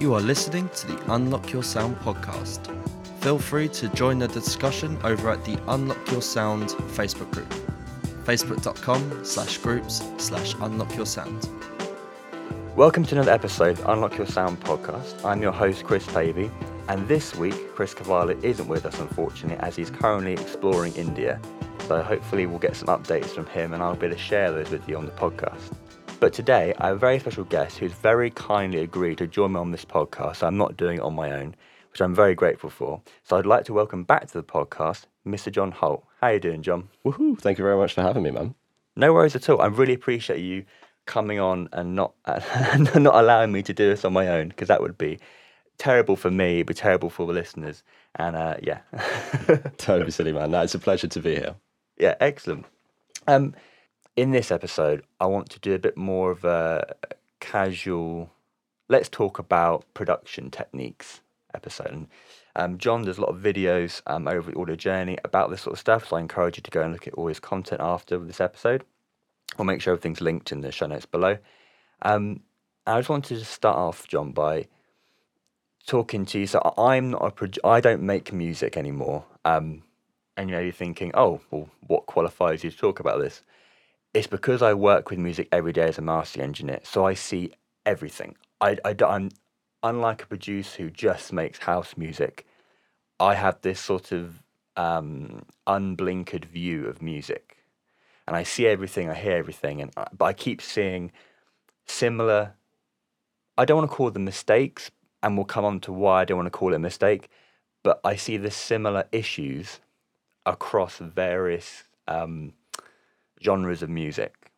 You are listening to the Unlock Your Sound podcast. Feel free to join the discussion over at the Unlock Your Sound Facebook group. Facebook.com slash groups slash unlock your sound. Welcome to another episode of Unlock Your Sound podcast. I'm your host, Chris Pavey, and this week, Chris Cavallo isn't with us, unfortunately, as he's currently exploring India. So hopefully, we'll get some updates from him, and I'll be able to share those with you on the podcast. But today, I have a very special guest who's very kindly agreed to join me on this podcast. So I'm not doing it on my own, which I'm very grateful for. So I'd like to welcome back to the podcast, Mr. John Holt. How you doing, John? Woohoo! Thank you very much for having me, man. No worries at all. I really appreciate you coming on and not not allowing me to do this on my own because that would be terrible for me. It'd be terrible for the listeners. And uh, yeah, Don't silly, man. No, it's a pleasure to be here. yeah, excellent. Um, in this episode, I want to do a bit more of a casual. Let's talk about production techniques episode. And, um, John does a lot of videos um, over the Audio Journey about this sort of stuff, so I encourage you to go and look at all his content after this episode. I'll make sure everything's linked in the show notes below. Um, I just wanted to start off, John, by talking to you. So I'm not a pro- I don't make music anymore. Um, and you know, you're thinking, oh, well, what qualifies you to talk about this? It's because I work with music every day as a mastering engineer, so I see everything. I, I, am unlike a producer who just makes house music. I have this sort of um, unblinkered view of music, and I see everything, I hear everything, and I, but I keep seeing similar. I don't want to call them mistakes, and we'll come on to why I don't want to call it a mistake, but I see the similar issues across various um, genres of music.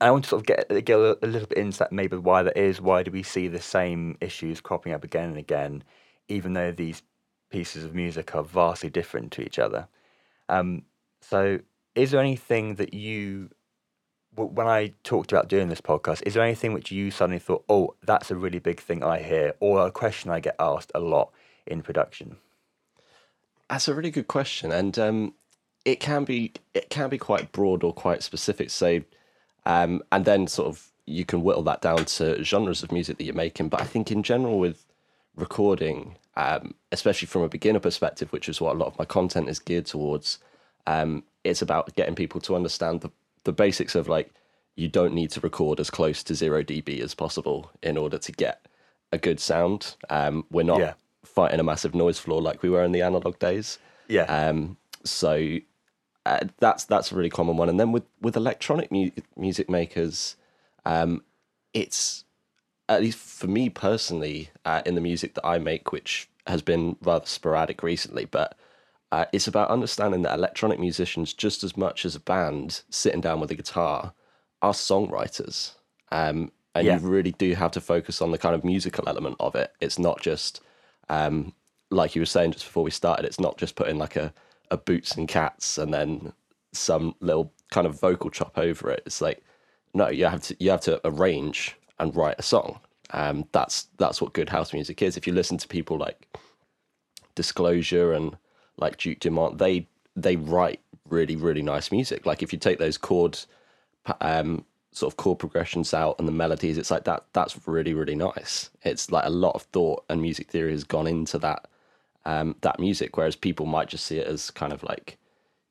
I want to sort of get, get a little bit into that, maybe why that is. Why do we see the same issues cropping up again and again, even though these pieces of music are vastly different to each other? Um, so, is there anything that you, when I talked about doing this podcast, is there anything which you suddenly thought, oh, that's a really big thing I hear, or a question I get asked a lot in production? That's a really good question, and um, it can be it can be quite broad or quite specific. So, um, and then sort of you can whittle that down to genres of music that you're making. But I think in general with recording, um, especially from a beginner perspective, which is what a lot of my content is geared towards, um, it's about getting people to understand the the basics of like you don't need to record as close to zero dB as possible in order to get a good sound. Um, we're not Yeah. fighting a massive noise floor like we were in the analog days. Yeah. Um, so uh, that's that's a really common one. And then with with electronic mu- music makers, um, it's at least for me personally uh, in the music that I make, which has been rather sporadic recently, but. Uh, it's about understanding that electronic musicians, just as much as a band sitting down with a guitar, are songwriters. Um, and Yeah. you really do have to focus on the kind of musical element of it. It's not just um, like you were saying just before we started, it's not just putting like a, a boots and cats and then some little kind of vocal chop over it. It's like no, you have to you have to arrange and write a song. Um, that's that's what good house music is. If you listen to people like Disclosure and like Duke Dumont, they they write really really nice music. Like if you take those chords, um, sort of chord progressions out and the melodies, it's like that. That's really really nice. It's like a lot of thought and music theory has gone into that um, that music. Whereas people might just see it as kind of like,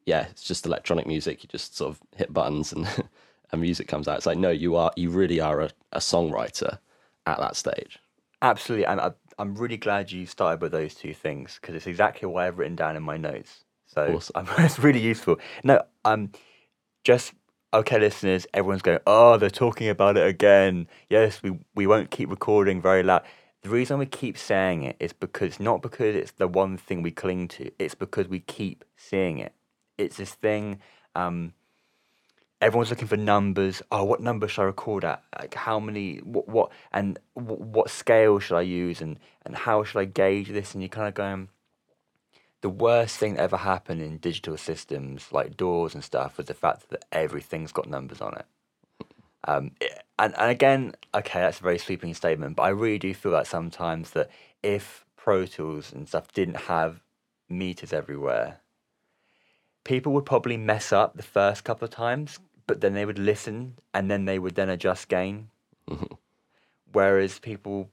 yeah, it's just electronic music. You just sort of hit buttons and and music comes out. It's like no, you are you really are a, a songwriter at that stage. Absolutely, and I, I'm really glad you started with those two things because it's exactly what I've written down in my notes. So Awesome. I'm, it's really useful. No, um, just okay, listeners. Everyone's going, oh, they're talking about it again. Yes, we we won't keep recording very loud. The reason we keep saying it is because not because it's the one thing we cling to. It's because we keep seeing it. It's this thing. Um, everyone's looking for numbers. Oh, what number should I record at? Like how many? What? What? And what, what scale should I use? And and how should I gauge this? And you're kind of going. The worst thing that ever happened in digital systems like DAWs and stuff was the fact that everything's got numbers on it. Um, and, and again, okay, that's a very sweeping statement, but I really do feel like sometimes that if Pro Tools and stuff didn't have meters everywhere, people would probably mess up the first couple of times, but then they would listen and then they would then adjust gain. Whereas people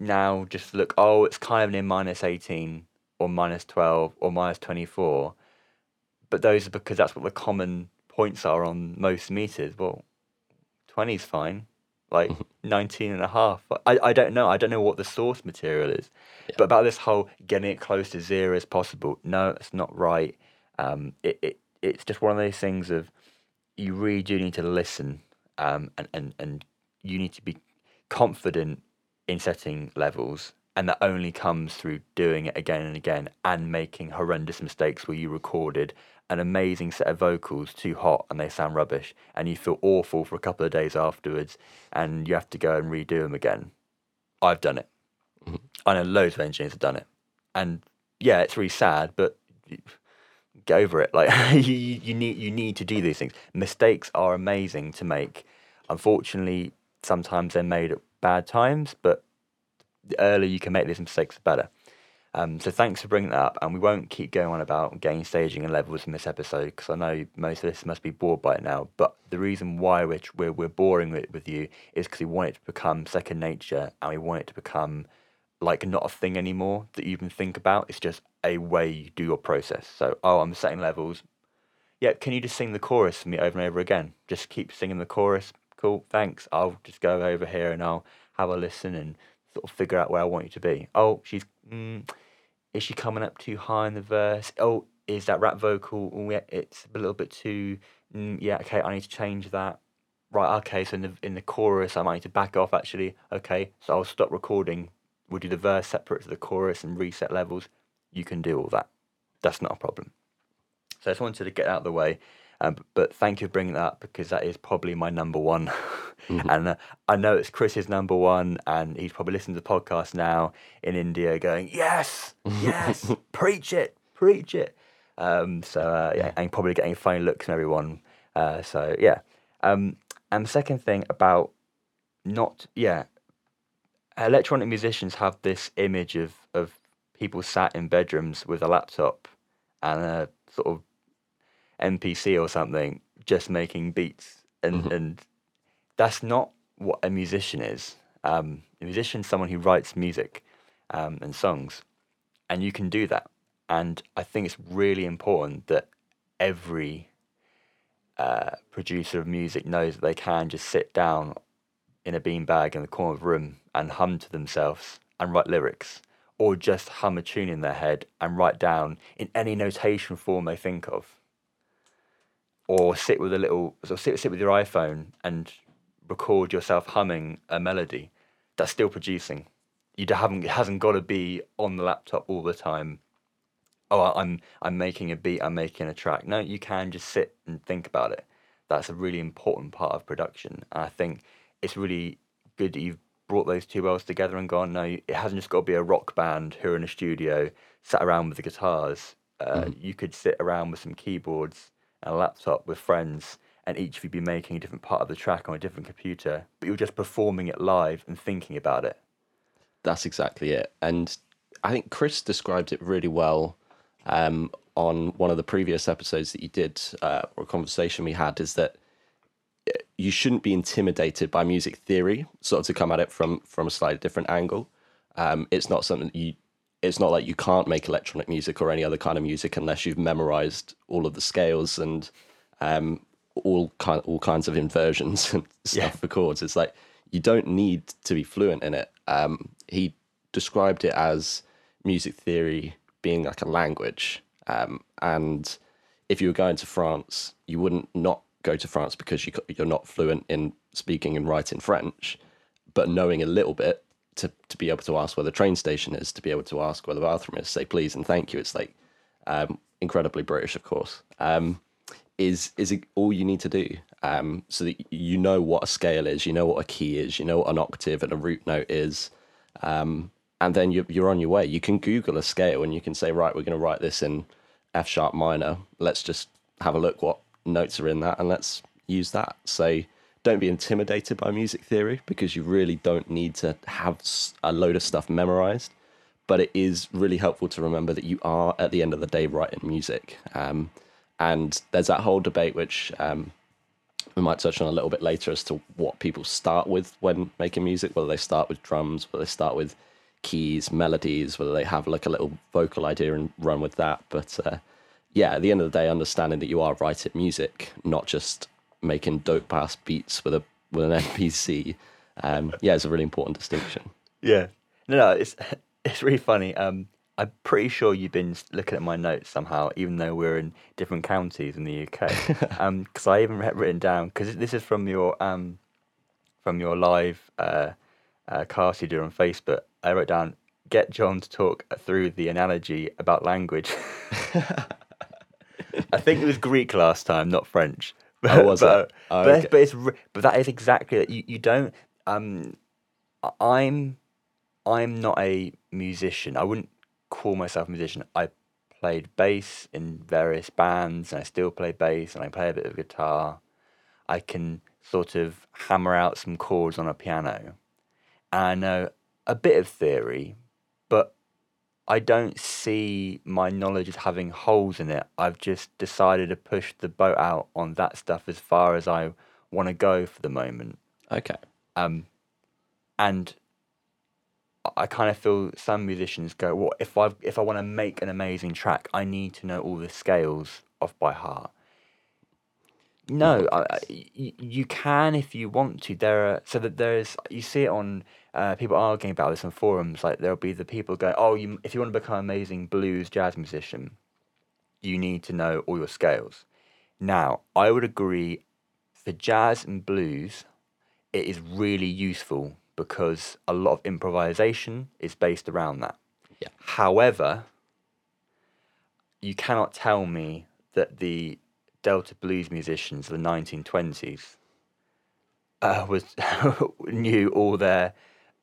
now just look, oh, it's kind of near minus 18 or minus 12 or minus 24. But those are because that's what the common points are on most meters. Well, 20 is fine. Like 19 and a half. I, I don't know. I don't know what the source material is. Yeah. But about this whole getting it close to zero as possible, no, it's not right. Um, it, it, it's just one of those things of you really do need to listen um, and, and, and you need to be confident in setting levels and that only comes through doing it again and again and making horrendous mistakes where you recorded an amazing set of vocals too hot and they sound rubbish and you feel awful for a couple of days afterwards and you have to go and redo them again. I've done it. Mm-hmm. I know loads of engineers have done it. And yeah it's really sad but get over it. Like you, you need you need to do these things. Mistakes are amazing to make. Unfortunately sometimes they're made at bad times but the earlier you can make these mistakes, the better. Um, so thanks for bringing that up, and we won't keep going on about gain staging and levels in this episode because I know most of this must be bored by it now. But the reason why we're we're, we're boring it with you is because we want it to become second nature, and we want it to become like not a thing anymore that you even think about. It's just a way you do your process. So oh, I'm setting levels. Yeah, can you just sing the chorus for me over and over again? Just keep singing the chorus. Cool, thanks. I'll just go over here and I'll have a listen and sort of figure out where I want you to be. Oh, she's mm, is she coming up too high in the verse? Oh, is that rap vocal? Oh, yeah, it's a little bit too. Mm, yeah, okay, I need to change that. Right, okay. So in the in the chorus, I might need to back off. Actually, okay. So I'll stop recording. We'll do the verse separate to the chorus and reset levels. You can do all that. That's not a problem. So I just wanted to get out of the way. Um, but thank you for bringing that up because that is probably my number one. and uh, I know it's Chris's number one, and he's probably listening to the podcast now in India going, Yes, yes, preach it, preach it. Um, so, uh, yeah, and probably getting funny looks from everyone. Uh, so, yeah. Um, and the second thing about not, yeah, electronic musicians have this image of, of people sat in bedrooms with a laptop and a sort of MPC or something, just making beats, and and that's not what a musician is. Um, a musician is someone who writes music um, and songs, and you can do that. And I think it's really important that every uh, producer of music knows that they can just sit down in a beanbag in the corner of a room and hum to themselves and write lyrics, or just hum a tune in their head and write down in any notation form they think of or sit with a little or sit sit with your iPhone and record yourself humming a melody that's still producing. You haven't it hasn't got to be on the laptop all the time. Oh, I'm I'm making a beat. I'm making a track. No, you can just sit and think about it. That's a really important part of production, and I think it's really good that you've brought those two worlds together and gone. No, it hasn't just got to be a rock band who are in a studio, sat around with the guitars. Uh, You could sit around with some keyboards a laptop with friends, and each of you be making a different part of the track on a different computer, but you're just performing it live and thinking about it. That's exactly it. And I think Chris described it really well um, on one of the previous episodes that you did, uh, or a conversation we had, is that uh, you shouldn't be intimidated by music theory, sort of to come at it from from a slightly different angle. Um, it's not something you. It's not like you can't make electronic music or any other kind of music unless you've memorized all of the scales and um, all kind all kinds of inversions and stuff Yeah. for chords. It's like you don't need to be fluent in it. Um, he described it as music theory being like a language, um, and if you were going to France, you wouldn't not go to France because you, you're not fluent in speaking and writing French, but knowing a little bit to, to be able to ask where the train station is, to be able to ask where the bathroom is, say please and thank you. It's like um, incredibly British, of course. Um, is is it all you need to do um, so that you know what a scale is, you know what a key is, you know what an octave and a root note is, um, and then you're, you're on your way. You can Google a scale and you can say, right, we're going to write this in F sharp minor. Let's just have a look what notes are in that and let's use that. So don't be intimidated by music theory because you really don't need to have a load of stuff memorized. But it is really helpful to remember that you are, at the end of the day, writing music. Um, and there's that whole debate which um, we might touch on a little bit later as to what people start with when making music, whether they start with drums, whether they start with keys, melodies, whether they have like a little vocal idea and run with that. But uh, yeah, at the end of the day, understanding that you are writing music, not just making dope ass beats with a with an MPC, um, yeah, it's a really important distinction. Yeah. No, no, it's it's really funny. Um, I'm pretty sure you've been looking at my notes somehow, even though we're in different counties in the UK. um, because I even had written down because this is from your um, from your live uh, uh, cast you do on Facebook. I wrote down get John to talk through the analogy about language. I think it was Greek last time, not French. Oh, was it? but, Oh, but, okay. but it's but that is exactly it. You you don't. Um, I'm I'm not a musician. I wouldn't call myself a musician. I played bass in various bands, and I still play bass, and I play a bit of guitar. I can sort of hammer out some chords on a piano, and I know a bit of theory, I don't see my knowledge as having holes in it. I've just decided to push the boat out on that stuff as far as I want to go for the moment. Okay. Um, and I- kind of feel some musicians go, "Well, if I if I want to make an amazing track, I need to know all the scales off by heart." No, I, I- y- you can if you want to. There are so that there's you see it on uh, people arguing about this on forums. Like there'll be the people going, "Oh, you if you want to become an amazing blues jazz musician, you need to know all your scales." Now, I would agree for jazz and blues, it is really useful because a lot of improvisation is based around that. Yeah. However, you cannot tell me that the Delta blues musicians of the 1920s uh, was knew all their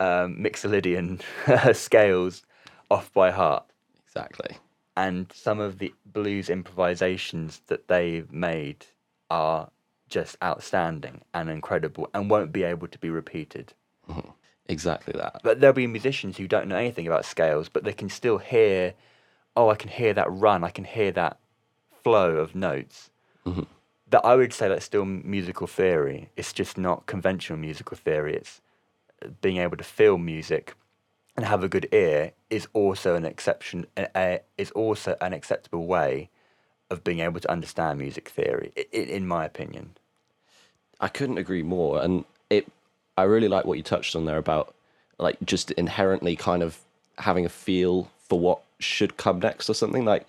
um, Mixolydian scales off by heart Exactly. and some of the blues improvisations that they've made are just outstanding and incredible and won't be able to be repeated. Exactly that. But there'll be musicians who don't know anything about scales, but they can still hear, oh, I can hear that run, I can hear that flow of notes. That I would say that's still musical theory. It's just not conventional musical theory. It's being able to feel music and have a good ear is also an exception. Uh, is also an acceptable way of being able to understand music theory, i- i- in my opinion. I couldn't agree more. And it, I really like what you touched on there about like just inherently kind of having a feel for what should come next or something. Like,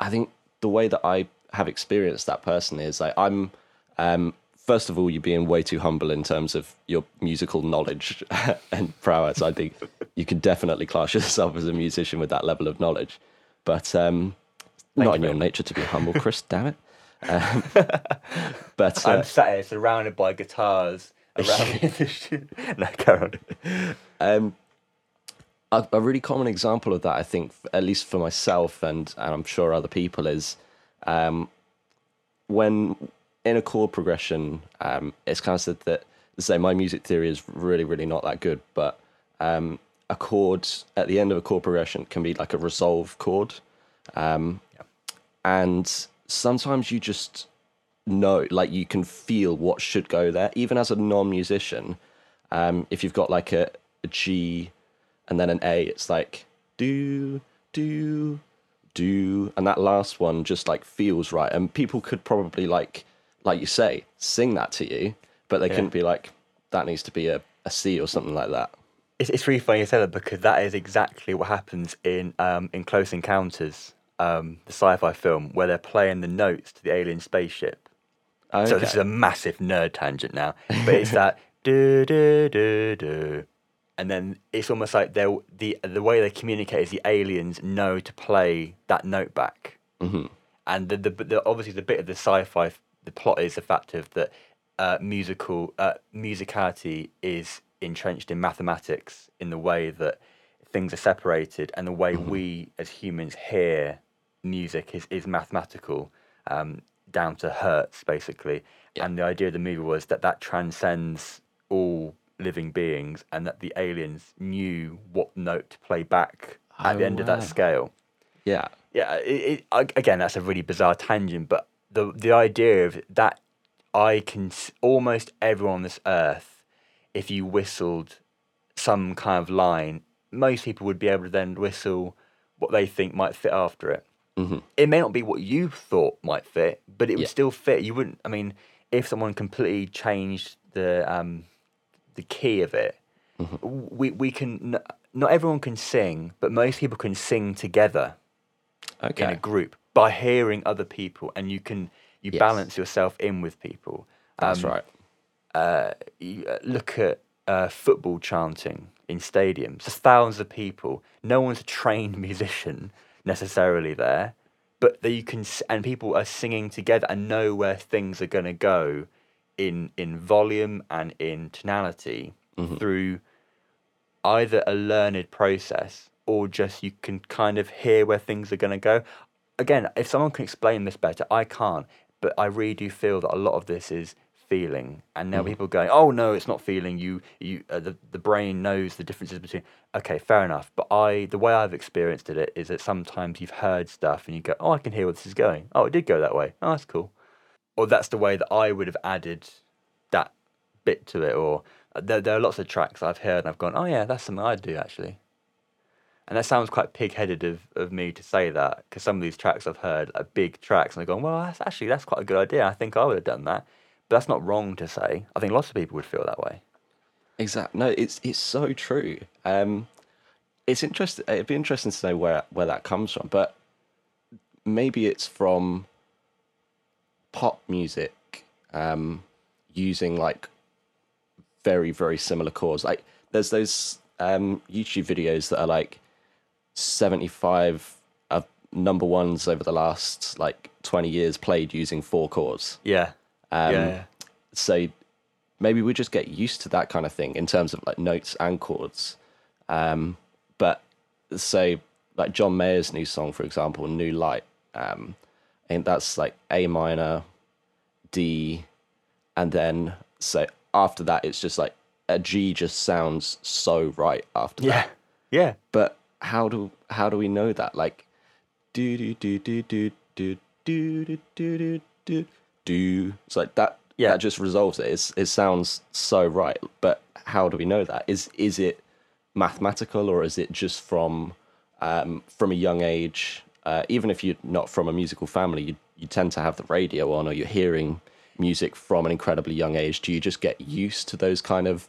I think the way that I have experienced that person is like I'm, um, first of all, you're being way too humble in terms of your musical knowledge and prowess. I think you can definitely class yourself as a musician with that level of knowledge, but um, not you in your nature to be humble, Chris. damn it. Um, but uh, I'm sat here surrounded by guitars around me. no, carry on. Um, a, a really common example of that, I think, at least for myself and, and I'm sure other people, is um, when in a chord progression, um, it's kind of said that, say, my music theory is really, really not that good, but um, a chord at the end of a chord progression can be like a resolve chord. Um, And sometimes you just know, like, you can feel what should go there, even as a non musician. Um, if you've got like a, a G and then an A, it's like do, do, do. And that last one just like feels right. And people could probably, like, like you say, sing that to you, but they couldn't be like, that needs to be a, a C or something like that. It's, it's really funny you say that because that is exactly what happens in um, in Close Encounters, um, the sci-fi film, where they're playing the notes to the alien spaceship. So this is a massive nerd tangent now, but it's that do do do do, and then it's almost like they the the way they communicate is the aliens know to play that note back, mm-hmm. and the, the the obviously the bit of the sci-fi the plot is the fact of that uh, musical uh, musicality is entrenched in mathematics in the way that things are separated and the way we as humans hear music is, is mathematical um, down to hertz basically. And the idea of the movie was that that transcends all living beings and that the aliens knew what note to play back at the Oh, end of that scale. Yeah. yeah, it, it, again, that's a really bizarre tangent, but the the idea of that I can almost everyone on this earth, if you whistled some kind of line, most people would be able to then whistle what they think might fit after it. Mm-hmm. It may not be what you thought might fit, but it would Yeah. still fit. You wouldn't. I mean, if someone completely changed the um, the key of it, Mm-hmm. we we can. Not everyone can sing, but most people can sing together Okay. in a group by hearing other people, and you can you Yes. balance yourself in with people. That's Um, right. uh, you uh, look at uh, football chanting in stadiums. There's thousands of people. No one's a trained musician necessarily there, but that you can and people are singing together and know where things are going to go in in volume and in tonality through either a learned process or just you can kind of hear where things are going to go. Again, if someone can explain this better, I can't, but I really do feel that a lot of this is feeling. And now people going, "Oh no, it's not feeling. You you uh, the the brain knows the differences between." Okay, fair enough, but I the way I've experienced it is that sometimes you've heard stuff and you go, "Oh, I can hear where this is going. Oh, it did go that way. Oh, that's cool." Or that's the way that I would have added that bit to it or uh, there, there are lots of tracks I've heard and I've gone, oh yeah, that's something I'd do actually. And that sounds quite pig-headed of, of me to say that because some of these tracks I've heard are big tracks and I've gone, well, that's actually that's quite a good idea. I think I would have done that, but that's not wrong to say. I think lots of people would feel that way. Exactly. No, it's it's so true. Um, it's interesting. It'd be interesting to know where where that comes from, but maybe it's from pop music um, using like very very similar chords. Like there's those um, YouTube videos that are like seventy five of number ones over the last like twenty years played using four chords. Yeah. Um, yeah. so maybe we just get used to that kind of thing in terms of like notes and chords. Um, but say like John Mayer's new song, for example, "New Light," um, and that's like A minor, D, and then so after that it's just like a G just sounds so right after Yeah. that. Yeah. But how do how do we know that? Like do do do do do do do do do do do do. It's like that. Yeah. that just resolves it. It's, it sounds so right. But how do we know that? Is is it mathematical or is it just from um, from a young age? Uh, even if you're not from a musical family, you you tend to have the radio on or you're hearing music from an incredibly young age. Do you just get used to those kind of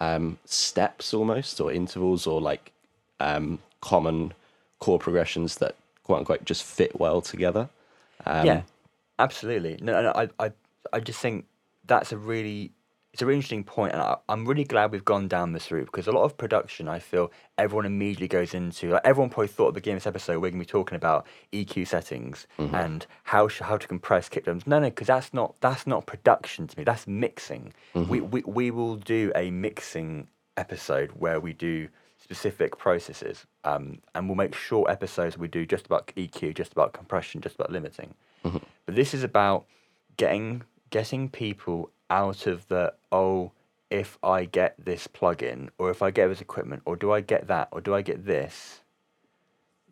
um, steps almost or intervals or like um, common chord progressions that quote unquote just fit well together. Um, yeah, absolutely. No, no, I, I, I just think that's a really, it's a really interesting point, and I, I'm really glad we've gone down this route because a lot of production, I feel, everyone immediately goes into. Like everyone probably thought at the beginning of this episode we're going to be talking about EQ settings and how sh- how to compress kick drums. No, no, because that's not that's not production to me. That's mixing. We, we we will do a mixing episode where we do specific processes, um, and we'll make short episodes we do just about EQ, just about compression, just about limiting. But this is about getting getting people out of the oh, if I get this plugin, or if I get this equipment, or do I get that, or do I get this,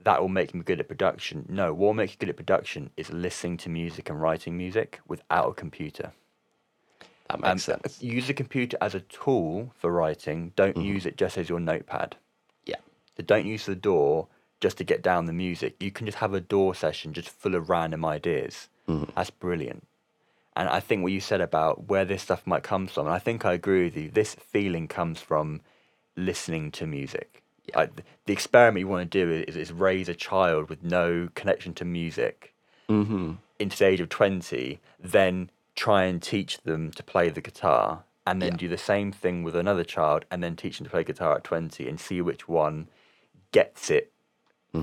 that will make me good at production. No, what will make you good at production is listening to music and writing music without a computer. That Um, sense. Use the computer as a tool for writing. Don't use it just as your notepad. Yeah, So don't use the DAW just to get down the music. You can just have a DAW session just full of random ideas. That's brilliant. And I think what you said about where this stuff might come from, and I think I agree with you. This feeling comes from listening to music. Yeah. Like, the experiment you want to do is, is raise a child with no connection to music hmm into the age of 20, then try and teach them to play the guitar, and then Yeah. do the same thing with another child, and then teach them to play guitar at 20 and see which one gets it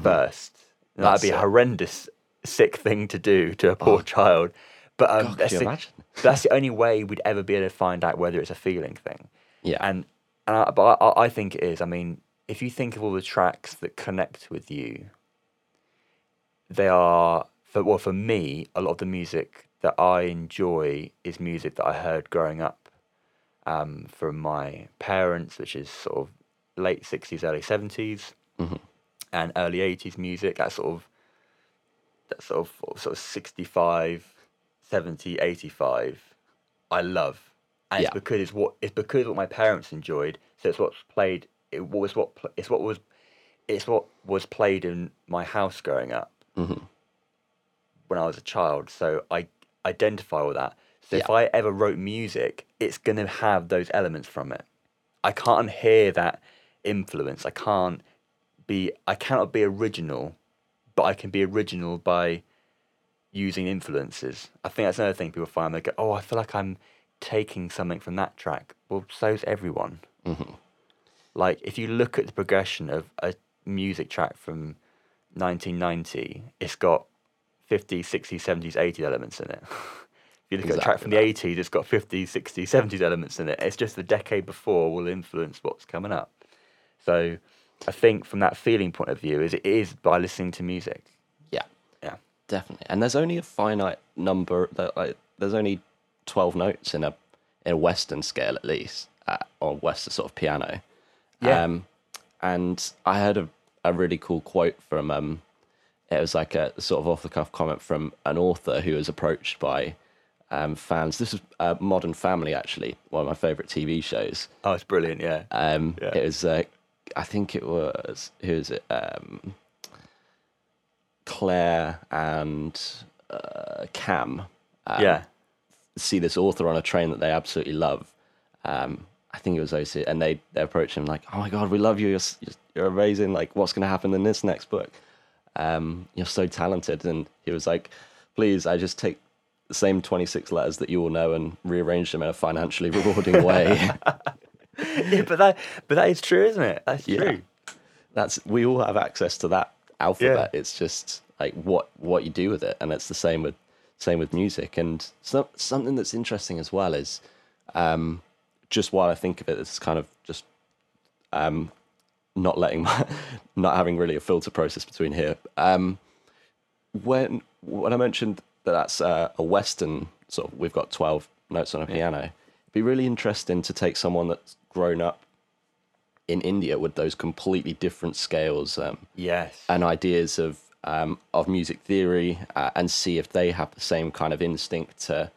first. And that'd be a Mm-hmm. Horrendous, sick thing to do to a poor child. But um, God, that's, the, that's the only way we'd ever be able to find out whether it's a feeling thing. yeah, And, and I, but I, I think it is. I mean, if you think of all the tracks that connect with you, they are for well for me a lot of the music that I enjoy is music that I heard growing up um, from my parents, which is sort of late sixties, early 70s and early eighties music. That sort of that sort of sort of 65, 70, 85 I love, and Yeah. it's because it's what it's because what my parents enjoyed. So it's what's played. It was what it's what was it's what was played in my house growing up hmm when I was a child. So I identify all that. So if I ever wrote music, it's gonna have those elements from it. I can't hear that influence. I can't be. I cannot be original, but I can be original by using influences. I think that's another thing people find. They go, "Oh, I feel like I'm taking something from that track." Well, so's everyone. hmm Like if you look at the progression of a music track from 1990, it's got 50s, 60s, 70s, 80s elements in it. if you look at a track from the 80s, it's got 50s, 60s, 70s elements in it. It's just the decade before will influence what's coming up. So I think from that feeling point of view, is it is by listening to music. Yeah, Yeah. definitely. And there's only a finite number. That, like, there's only twelve notes in a in a Western scale at least, uh, or Western sort of piano. Yeah. Um, and I heard a, a really cool quote from um, it was like a sort of off the cuff comment from an author who was approached by um, fans. This is uh, Modern Family, actually, one of my favorite TV shows. Oh, it's brilliant. Yeah. Um, Yeah. It was, uh, I think it was, who is it? Um, Claire and uh, Cam. Um, yeah. See this author on a train that they absolutely love. Um, I think it was those, two, and they they approach him like, "Oh my god, we love you! You're you're amazing! Like, what's going to happen in this next book? Um, you're so talented." And he was like, "Please, I just take the same 26 letters that you all know and rearrange them in a financially rewarding way." yeah, but that but that is true, isn't it? That's Yeah. true. that's we all have access to that alphabet. It's just like what what you do with it, and it's the same with same with music. And so, something that's interesting as well is um, just while I think of it, it's kind of just um, not letting my, not having really a filter process between here. Um, when when I mentioned that that's uh, a Western sort of, we've got twelve notes on a piano. It'd be really interesting to take someone that's grown up in India with those completely different scales um, Yes. and ideas of um, of music theory, uh, and see if they have the same kind of instinct to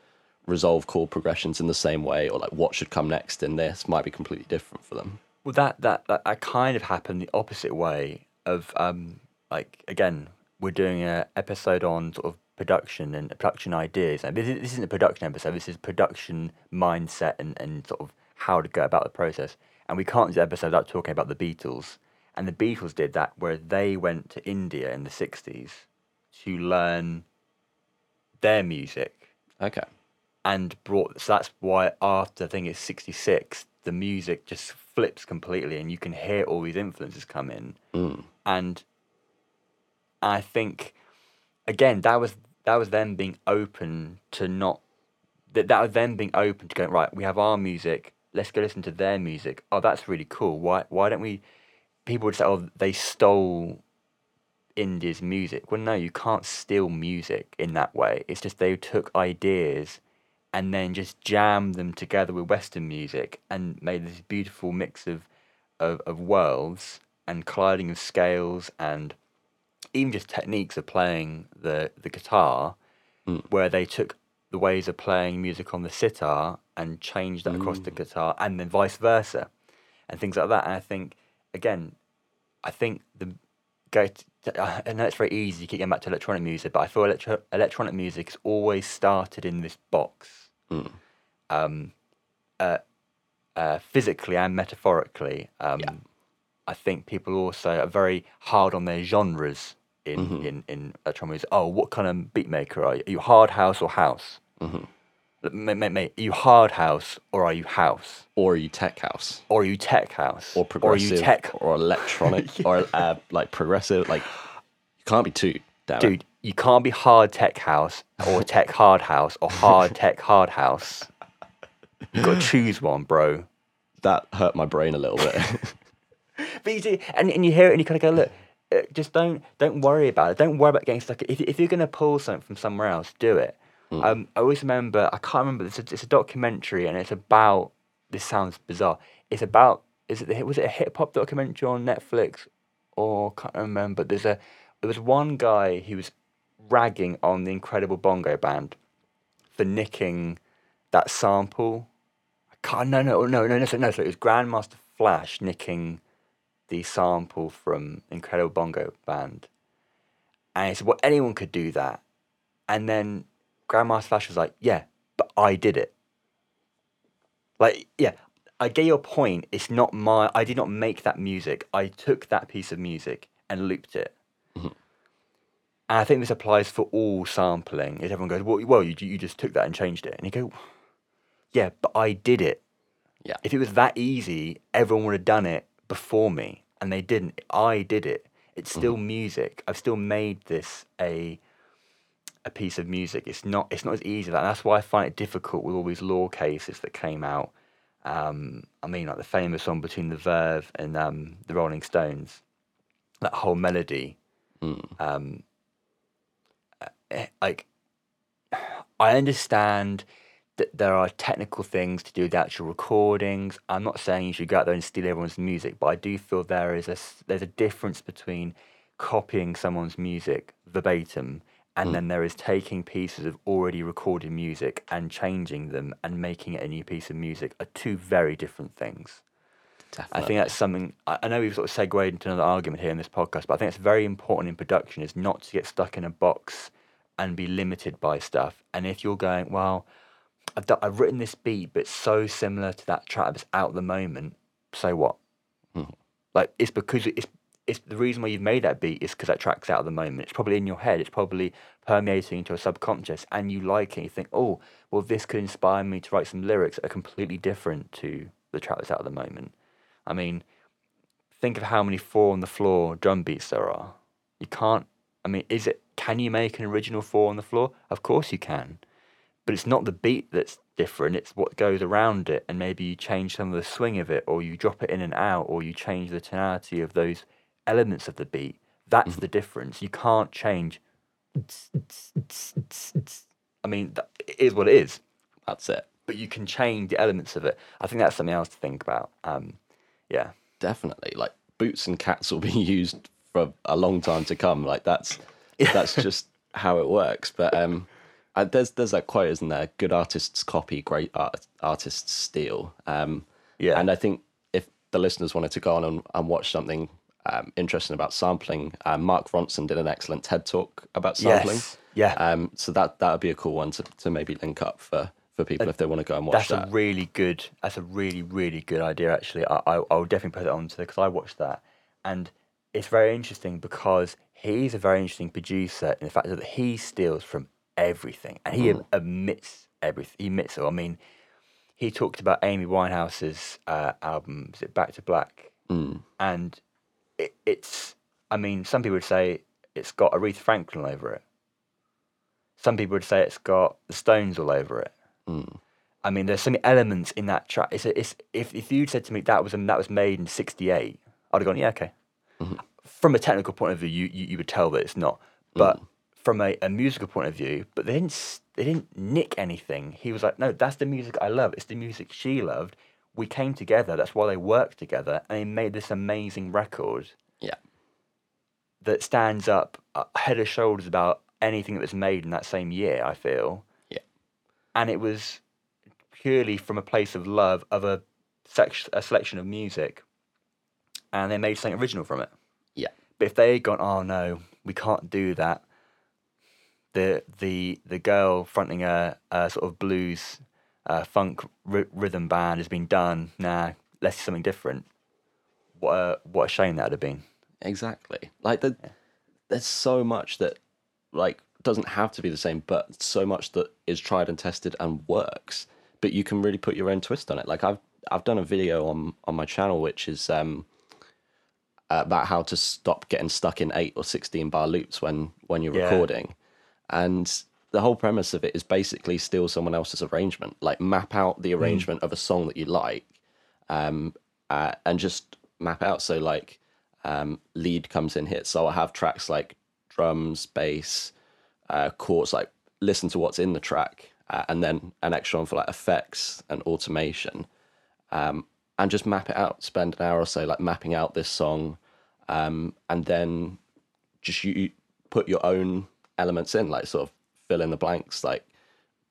resolve chord progressions in the same way, or like what should come next in this might be completely different for them. Well, that, that that that kind of happened the opposite way of um like again we're doing a episode on sort of production and production ideas. And this, is, this isn't a production episode this is production mindset and, and sort of how to go about the process. And we can't do the episode without talking about the Beatles. And the Beatles did that where they went to India in the 60s to learn their music Okay. and brought so that's why after I think it's 66 the music just flips completely and you can hear all these influences come in. Mm. and I think again that was that was them being open to not that that was them being open to going right we have our music let's go listen to their music. Oh that's really cool. Why why don't we people would say oh they stole India's music. Well no you can't steal music in that way. It's just they took ideas and then just jammed them together with Western music and made this beautiful mix of, of, of worlds and colliding of scales and even just techniques of playing the, the guitar, mm. where they took the ways of playing music on the sitar and changed that across the mm. guitar, and then vice versa, and things like that. And I think, again, I think the go. To, I know it's very easy to keep going back to electronic music, but I feel electro- electronic music has always started in this box, um, uh, uh, physically and metaphorically. Um, I think people also are very hard on their genres in in in electronic music. Oh, what kind of beat maker are you? Are you hard house or house? Mate, mate, mate, are you hard house or are you house? Or are you tech house? Or are you tech house? Or Or are progressive? you tech? Or electronic? Or uh, like progressive? Like you can't be two. Damn it. Dude, you can't be hard tech house or tech hard house or hard tech hard house. You've got to choose one, bro. that hurt my brain a little bit. But you do, and, and you hear it and you kind of go, look, uh, just don't don't worry about it. Don't worry about getting stuck. If, if you're going to pull something from somewhere else, do it. Um, I always remember, I can't remember, it's a, it's a documentary and it's about, this sounds bizarre, it's about, is it, was it a hip hop documentary on Netflix or can't remember. There's a, there was one guy who was ragging on the Incredible Bongo Band for nicking that sample. I can't. No, no, no, no, no. So, no, so it was Grandmaster Flash nicking the sample from Incredible Bongo Band, and he said, "Well, anyone could do that." And then Grandmaster Flash was like, "Yeah, but I did it." Like, yeah, I get your point. It's not my. I did not make that music. I took that piece of music and looped it. Mm-hmm. And I think this applies for all sampling. Is everyone goes, well, well, you you just took that and changed it, and you go, yeah, but I did it. Yeah. If it was that easy, everyone would have done it before me, and they didn't. I did it. It's mm-hmm. still music. I've still made this a a piece of music. It's not. It's not as easy that. And that's why I find it difficult with all these law cases that came out. Um, I mean, like the famous one between the Verve and um, the Rolling Stones. That whole melody. Um, eh, like, I understand that there are technical things to do with the actual recordings. I'm not saying you should go out there and steal everyone's music, but I do feel there is a there's a difference between copying someone's music verbatim and hmm. then there is taking pieces of already recorded music and changing them and making it a new piece of music are two very different things. Definitely. I think that's something I know we've sort of segued into another argument here in this podcast, but I think it's very important in production is not to get stuck in a box and be limited by stuff. And if you're going, well, I've done, I've written this beat, but it's so similar to that track that's out at the moment. So what? Hmm. Like it's because it's it's the reason why you've made that beat is because that track's out at the moment. It's probably in your head. It's probably permeating into your subconscious, and you like it. You think, oh, well, this could inspire me to write some lyrics that are completely different to the track that's out at the moment. I mean, think of how many four on the floor drum beats there are. You can't. I mean, is it? Can you make an original four on the floor? Of course you can, but it's not the beat that's different. It's what goes around it, and maybe you change some of the swing of it, or you drop it in and out, or you change the tonality of those elements of the beat. That's the difference. You can't change. I mean, that, it is what it is That's it. but you can change the elements of it. I think that's something else to think about. Um, yeah, Definitely. Like boots and cats will be used for a long time to come. Like that's that's just how it works. But um, there's there's that quote, isn't there? Good artists copy, great art, artists steal. Um, Yeah. And I think if the listeners wanted to go on and, and watch something um, interesting about sampling, um, Mark Ronson did an excellent TED talk about sampling. Yes. Yeah. Um, so that that would be a cool one to, to maybe link up for, for people if they want to go and watch that's that. a really good. That's a really really good idea. Actually, I I, I will definitely put it on to because I watched that, and it's very interesting because he's a very interesting producer in the fact that he steals from everything and he Mm. admits everything. He admits it. I mean, he talked about Amy Winehouse's uh, album. Is it Back to Black? Mm. and it, it's I mean, some people would say it's got Aretha Franklin over it. Some people would say it's got the Stones all over it. Hmm. I mean, there's some elements in that track. It's, it's if if you'd said to me that was that was made in '68, I'd have gone, yeah, okay. Mm-hmm. From a technical point of view, you, you, you would tell that it's not, but mm. from a, a musical point of view, but they didn't they didn't nick anything. He was like, no, that's the music I love. It's the music she loved. We came together. That's why they worked together, and they made this amazing record Yeah. that stands up uh, head and shoulders about anything that was made in that same year. I feel, Yeah. and it was purely from a place of love of a, sec- a selection of music, and they made something original from it. Yeah. But if they had gone, oh no, we can't do that. The the the girl fronting a, a sort of blues, uh, funk ry- rhythm band has been done. Nah, let's do something different. What a what a shame that would have been. Exactly. Like the, there's so much that like doesn't have to be the same, but so much that is tried and tested and works. But you can really put your own twist on it. Like I've I've done a video on on my channel which is um about how to stop getting stuck in eight or sixteen bar loops when when you're Yeah. recording, and the whole premise of it is basically steal someone else's arrangement. Like map out the arrangement of a song that you like, um, uh, and just map out. So like um, lead comes in here. So I have tracks like drums, bass, uh, chords. Like listen to what's in the track, uh, and then an extra one for like effects and automation, um, and just map it out. Spend an hour or so like mapping out this song, um, and then just you put your own elements in, like sort of fill in the blanks, like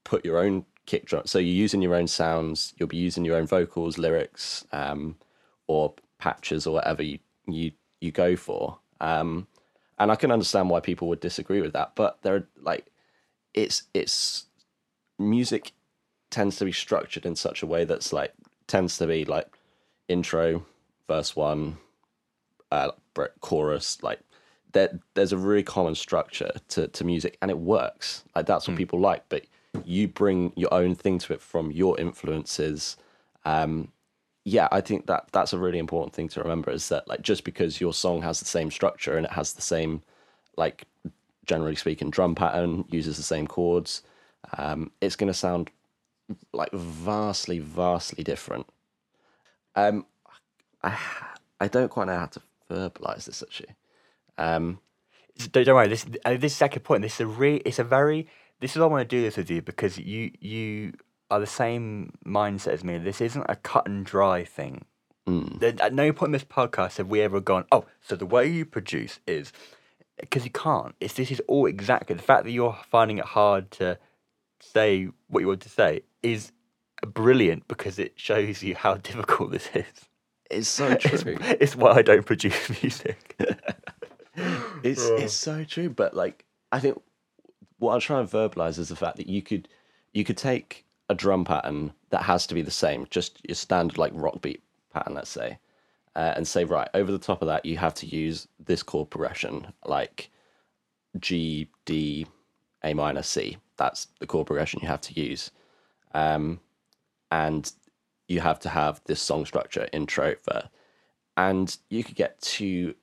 put your own kick drum. So you're using your own sounds. You'll be using your own vocals, lyrics, um, or patches or whatever you you you go for. Um, and I can understand why people would disagree with that, but there are like it's it's music tends to be structured in such a way that's like tends to be like intro, verse one, uh, chorus, like there, there's a really common structure to, to music and it works. Like that's what mm. people like, but you bring your own thing to it from your influences. Um, yeah, I think that that's a really important thing to remember is that like just because your song has the same structure and it has the same like generally speaking drum pattern, uses the same chords, um, it's going to sound like vastly, vastly different. Um, I I don't quite know how to verbalize this actually. Um, don't, don't worry. This uh, this second point. This is a re, It's a very. This is why I want to do this with you because you you are the same mindset as me. This isn't a cut and dry thing. Mm. At no point in this podcast have we ever gone, oh, so the way you produce is because you can't. It's this is all exactly the fact that you're finding it hard to say what you want to say is brilliant because it shows you how difficult this is. It's so true. It's, it's why I don't produce music. it's it's so true. But like, I think what I'm trying to verbalize is the fact that you could you could take a drum pattern that has to be the same, just your standard like rock beat pattern, let's say, uh, and say right over the top of that you have to use this chord progression like G D A minor C. That's the chord progression you have to use, um, and you have to have this song structure intro for, and you could get to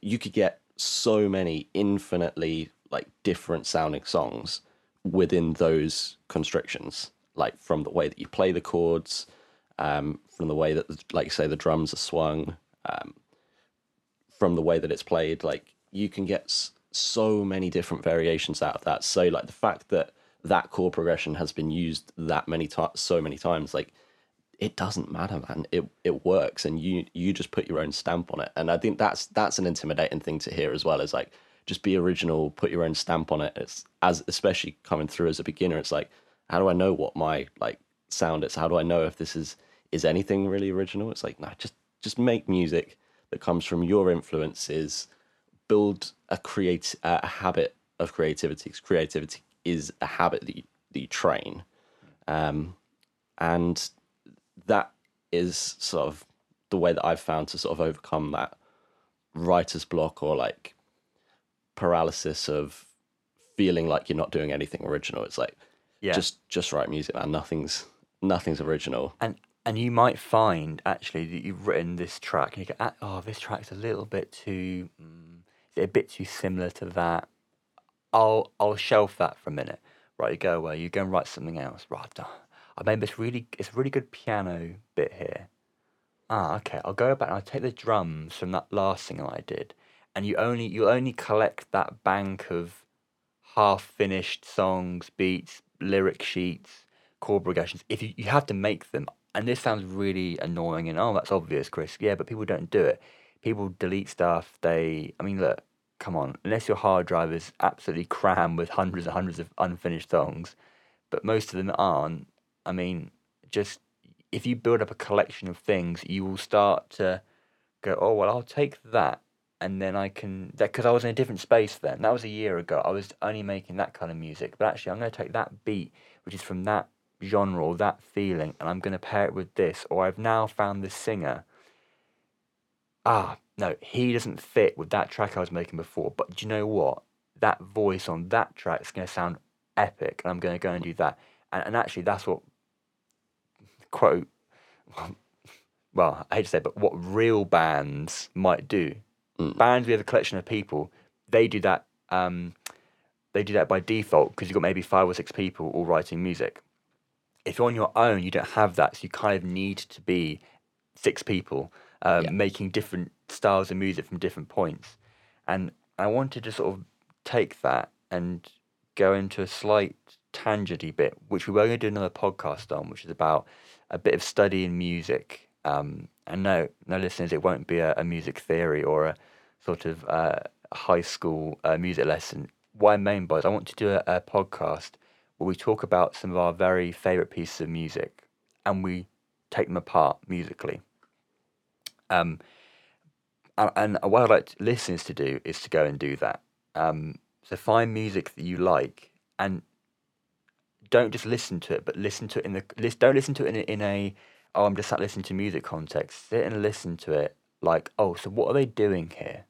you could get so many infinitely like different sounding songs within those constrictions like from the way that you play the chords um, from the way that like say the drums are swung um, from the way that it's played like you can get so many different variations out of that. So like the fact that that chord progression has been used that many times so many times like it doesn't matter, man. It it works, and you you just put your own stamp on it. And I think that's that's an intimidating thing to hear as well. Is like just be original, put your own stamp on it. It's as especially coming through as a beginner. It's like how do I know what my like sound is? How do I know if this is is anything really original? It's like no, just just make music that comes from your influences. Build a create a habit of creativity. Because creativity is a habit that you, that you train, um, and that is sort of the way that I've found to sort of overcome that writer's block or like paralysis of feeling like you're not doing anything original. It's like yeah. just just write music, man. Nothing's nothing's original. And and you might find actually that you've written this track and you go, oh, this track's a little bit too, mm, a bit too similar to that? I'll I'll shelf that for a minute. Right, you go away. You go and write something else. Right, I made this really, it's a really good piano bit here. Ah, okay. I'll go back and I'll take the drums from that last single I did, and you only you only collect that bank of half finished songs, beats, lyric sheets, chord progressions. If you, you have to make them, and this sounds really annoying, and oh, that's obvious, Chris. Yeah, but people don't do it. People delete stuff. They, I mean, look, come on. Unless your hard drive is absolutely crammed with hundreds and hundreds of unfinished songs, but most of them aren't I mean, just if you build up a collection of things, you will start to go, oh, well, I'll take that. And then I can, because I was in a different space then. That was a year ago. I was only making that kind of music. But actually, I'm going to take that beat, which is from that genre or that feeling, and I'm going to pair it with this. Or I've now found this singer. Ah, no, he doesn't fit with that track I was making before. But do you know what? That voice on that track is going to sound epic. And I'm going to go and do that. And, and actually, that's what quote, well, I hate to say, it, but what real bands might do. Mm. Bands we have a collection of people, they do that. Um, they do that by default because you've got maybe five or six people all writing music. If you're on your own, you don't have that, so you kind of need to be six people um, yeah. making different styles of music from different points. And I wanted to sort of take that and go into a slight tangenty bit, which we were going to do another podcast on, which is about a bit of study in music. Um, and no, no, listeners, it won't be a, a music theory or a sort of uh, high school uh, music lesson. Mean by is, I want to do a, a podcast where we talk about some of our very favorite pieces of music and we take them apart musically. Um, and, and what I'd like listeners to do is to go and do that. Um, so find music that you like and don't just listen to it, but listen to it in the list. Don't listen to it in a, in a oh, I'm just sat listening to music context. Sit and listen to it like, oh, so what are they doing here?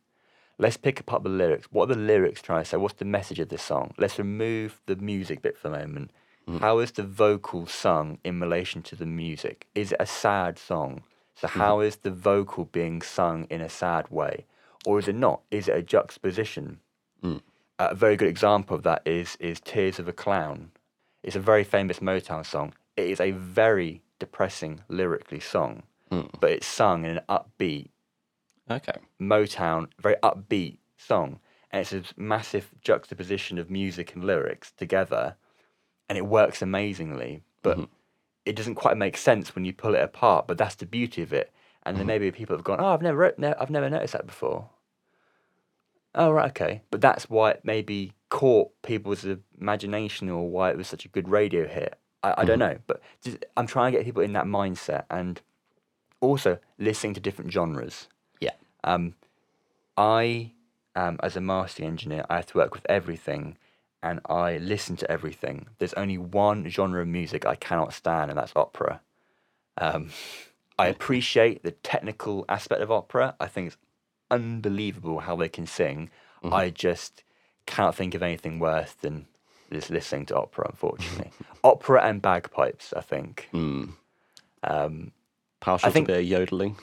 Let's pick apart the lyrics. What are the lyrics trying to say? What's the message of the song? Let's remove the music bit for a moment. Mm. How is the vocal sung in relation to the music? Is it a sad song? So mm-hmm. how is the vocal being sung in a sad way, or is it not? Is it a juxtaposition? Mm. a very good example of that is is Tears of a Clown. It's a very famous Motown song. It is a very depressing lyrically song, hmm. but it's sung in an upbeat Okay. Motown, very upbeat song, and it's a massive juxtaposition of music and lyrics together, and it works amazingly. But mm-hmm. it doesn't quite make sense when you pull it apart. But that's the beauty of it. And then mm-hmm. maybe people have gone, "Oh, I've never, I've never noticed that before." Oh right, okay. But that's why it maybe caught people's imagination or why it was such a good radio hit. I, I don't know, but just, I'm trying to get people in that mindset and also listening to different genres. Yeah. Um, I, um, as a mastering engineer, I have to work with everything and I listen to everything. There's only one genre of music I cannot stand, and that's opera. Um, I appreciate the technical aspect of opera. I think it's unbelievable how they can sing. I just can't think of anything worse than just listening to opera, unfortunately. opera and bagpipes, I think. Um, Partial think- to a bit of yodeling.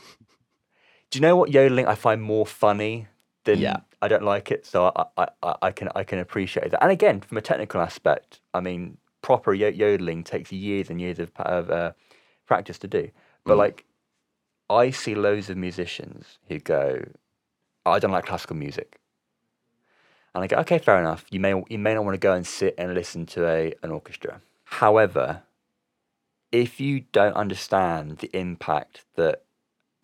do you know what yodeling I find more funny than Yeah. I don't like it, so I, I, I, I can I can appreciate that. And again, from a technical aspect, I mean, proper yo- yodeling takes years and years of, of uh, practice to do. But like, I see loads of musicians who go, "Oh, "I don't like classical music," and I go, "Okay, fair enough. You may you may not want to go and sit and listen to a an orchestra. However, if you don't understand the impact that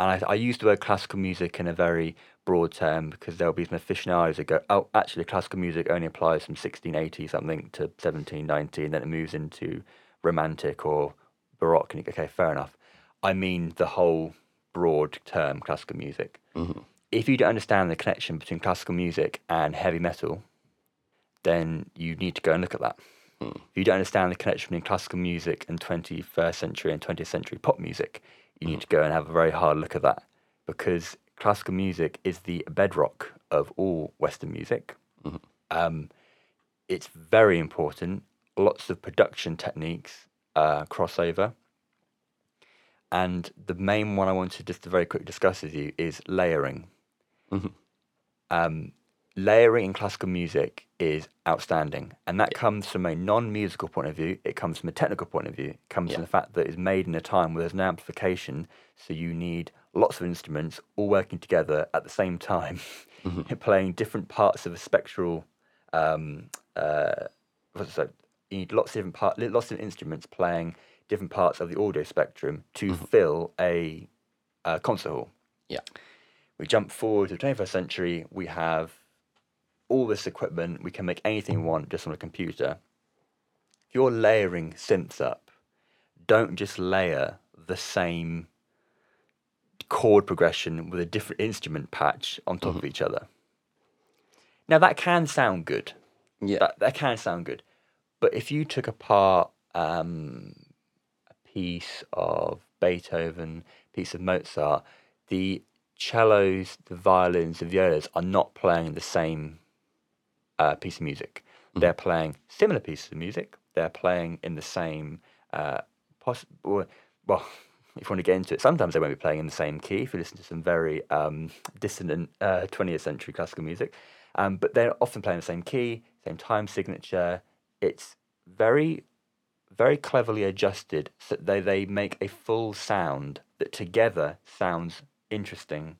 and I, I use the word classical music in a very broad term because there'll be some aficionados that go, oh, actually, classical music only applies from 1680 something to 1790, and then it moves into romantic or baroque. And you go, okay, fair enough. I mean the whole broad term classical music. Mm-hmm. If you don't understand the connection between classical music and heavy metal, then you need to go and look at that. If you don't understand the connection between classical music and 21st century and 20th century pop music, you need to go and have a very hard look at that because classical music is the bedrock of all Western music. Um, it's very important. Lots of production techniques uh, crossover. And the main one I wanted just to very quickly discuss with you is layering. Um, layering in classical music is outstanding, and that comes from a non-musical point of view. It comes from a technical point of view. It comes from the fact that it's made in a time where there's no amplification, so you need lots of instruments all working together at the same time, playing different parts of a spectral. Um, uh, what's it, you need lots of different part, lots of instruments playing different parts of the audio spectrum to fill a, uh concert hall. Yeah. We jump forward to the 21st century. We have all this equipment. We can make anything we want just on a computer. If you're layering synths up, don't just layer the same chord progression with a different instrument patch on top of each other. Now that can sound good. Yeah. That, that can sound good. But if you took apart um, a piece of Beethoven, piece of Mozart, the cellos, the violins, the violas are not playing the same uh, piece of music. They're playing similar pieces of music. They're playing in the same uh, poss- well. If you want to get into it, sometimes they won't be playing in the same key. If you listen to some very um, dissonant uh, 20th century classical music, um, but they're often playing the same key, same time signature. It's very, very cleverly adjusted so that they, they make a full sound that together sounds interesting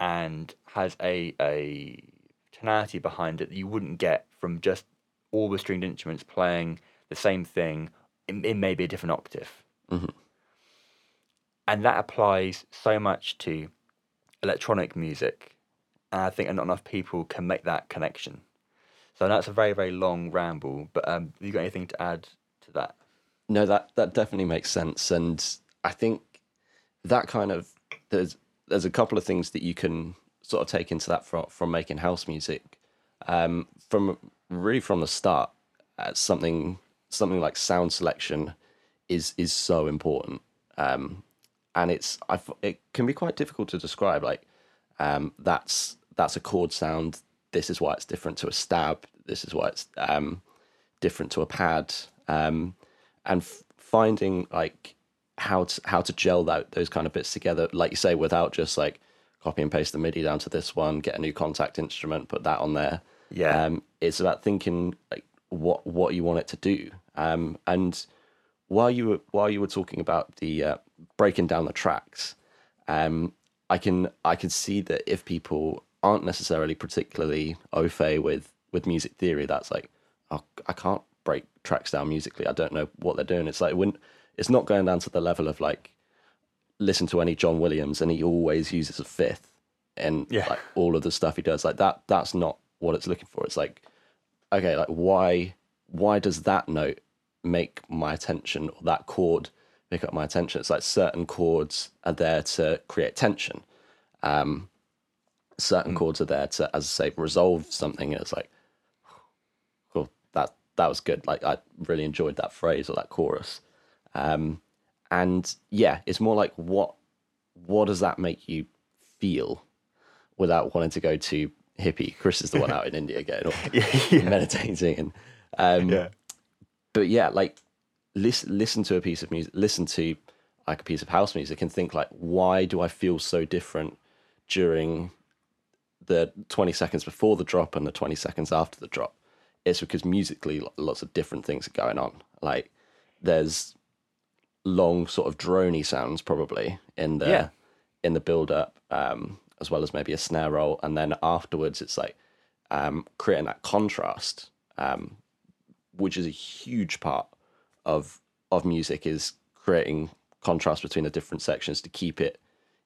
and has a, a tonality behind it that you wouldn't get from just all the stringed instruments playing the same thing in, in maybe a different octave. And that applies so much to electronic music. And I think not enough people can make that connection. So that's a very very long ramble. But um, have you got anything to add to that? No, that that definitely makes sense, and I think that kind of there's there's a couple of things that you can sort of take into that from from making house music, um, from really from the start. Uh, something something like sound selection is is so important, um, and it's I it can be quite difficult to describe. Like um, that's that's a chord sound. This is why it's different to a stab. This is why it's um, different to a pad. Um, and f- finding like how to how to gel that those kind of bits together, like you say, without just like copy and paste the MIDI down to this one, get a new Kontakt instrument, put that on there. Yeah. Um, it's about thinking like what what you want it to do. Um, and while you were while you were talking about the uh, breaking down the tracks, um, I can I can see that if people aren't necessarily particularly au fait with with music theory, that's like, oh, I can't break tracks down musically. I don't know what they're doing. It's like when it's not going down to the level of like listen to any John Williams and he always uses a fifth and Yeah. like all of the stuff he does. Like that that's not what it's looking for. It's like okay like why why does that note make my attention or that chord pick up my attention? It's like certain chords are there to create tension. Um certain chords are there to as i say resolve something. And it's like cool that that was good. Like i really enjoyed that phrase or that chorus um and yeah it's more like what what does that make you feel without wanting to go too hippie? Chris is the one out in india getting all meditating. And um Yeah. but yeah like listen listen to a piece of music listen to like a piece of house music and think like why do i feel so different during the 20 seconds before the drop and the 20 seconds after the drop? It's because musically lots of different things are going on. Like there's long sort of drony sounds probably in the Yeah. in the build up um as well as maybe a snare roll. And then afterwards it's like um creating that contrast um which is a huge part of of music is creating contrast between the different sections to keep it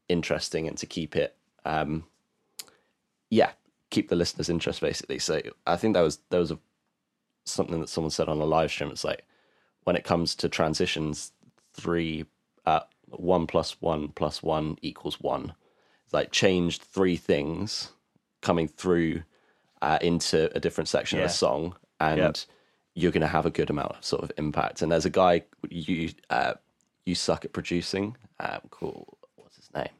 interesting and to keep it um yeah keep the listeners interest basically. So i think that was there was a something that someone said on a live stream. It's like when it comes to transitions three uh one plus one plus one equals one. It's like changed three things coming through uh, into a different section of Yeah. a song and Yep. you're going to have a good amount of sort of impact. And there's a guy you uh you suck at producing um cool what's his name?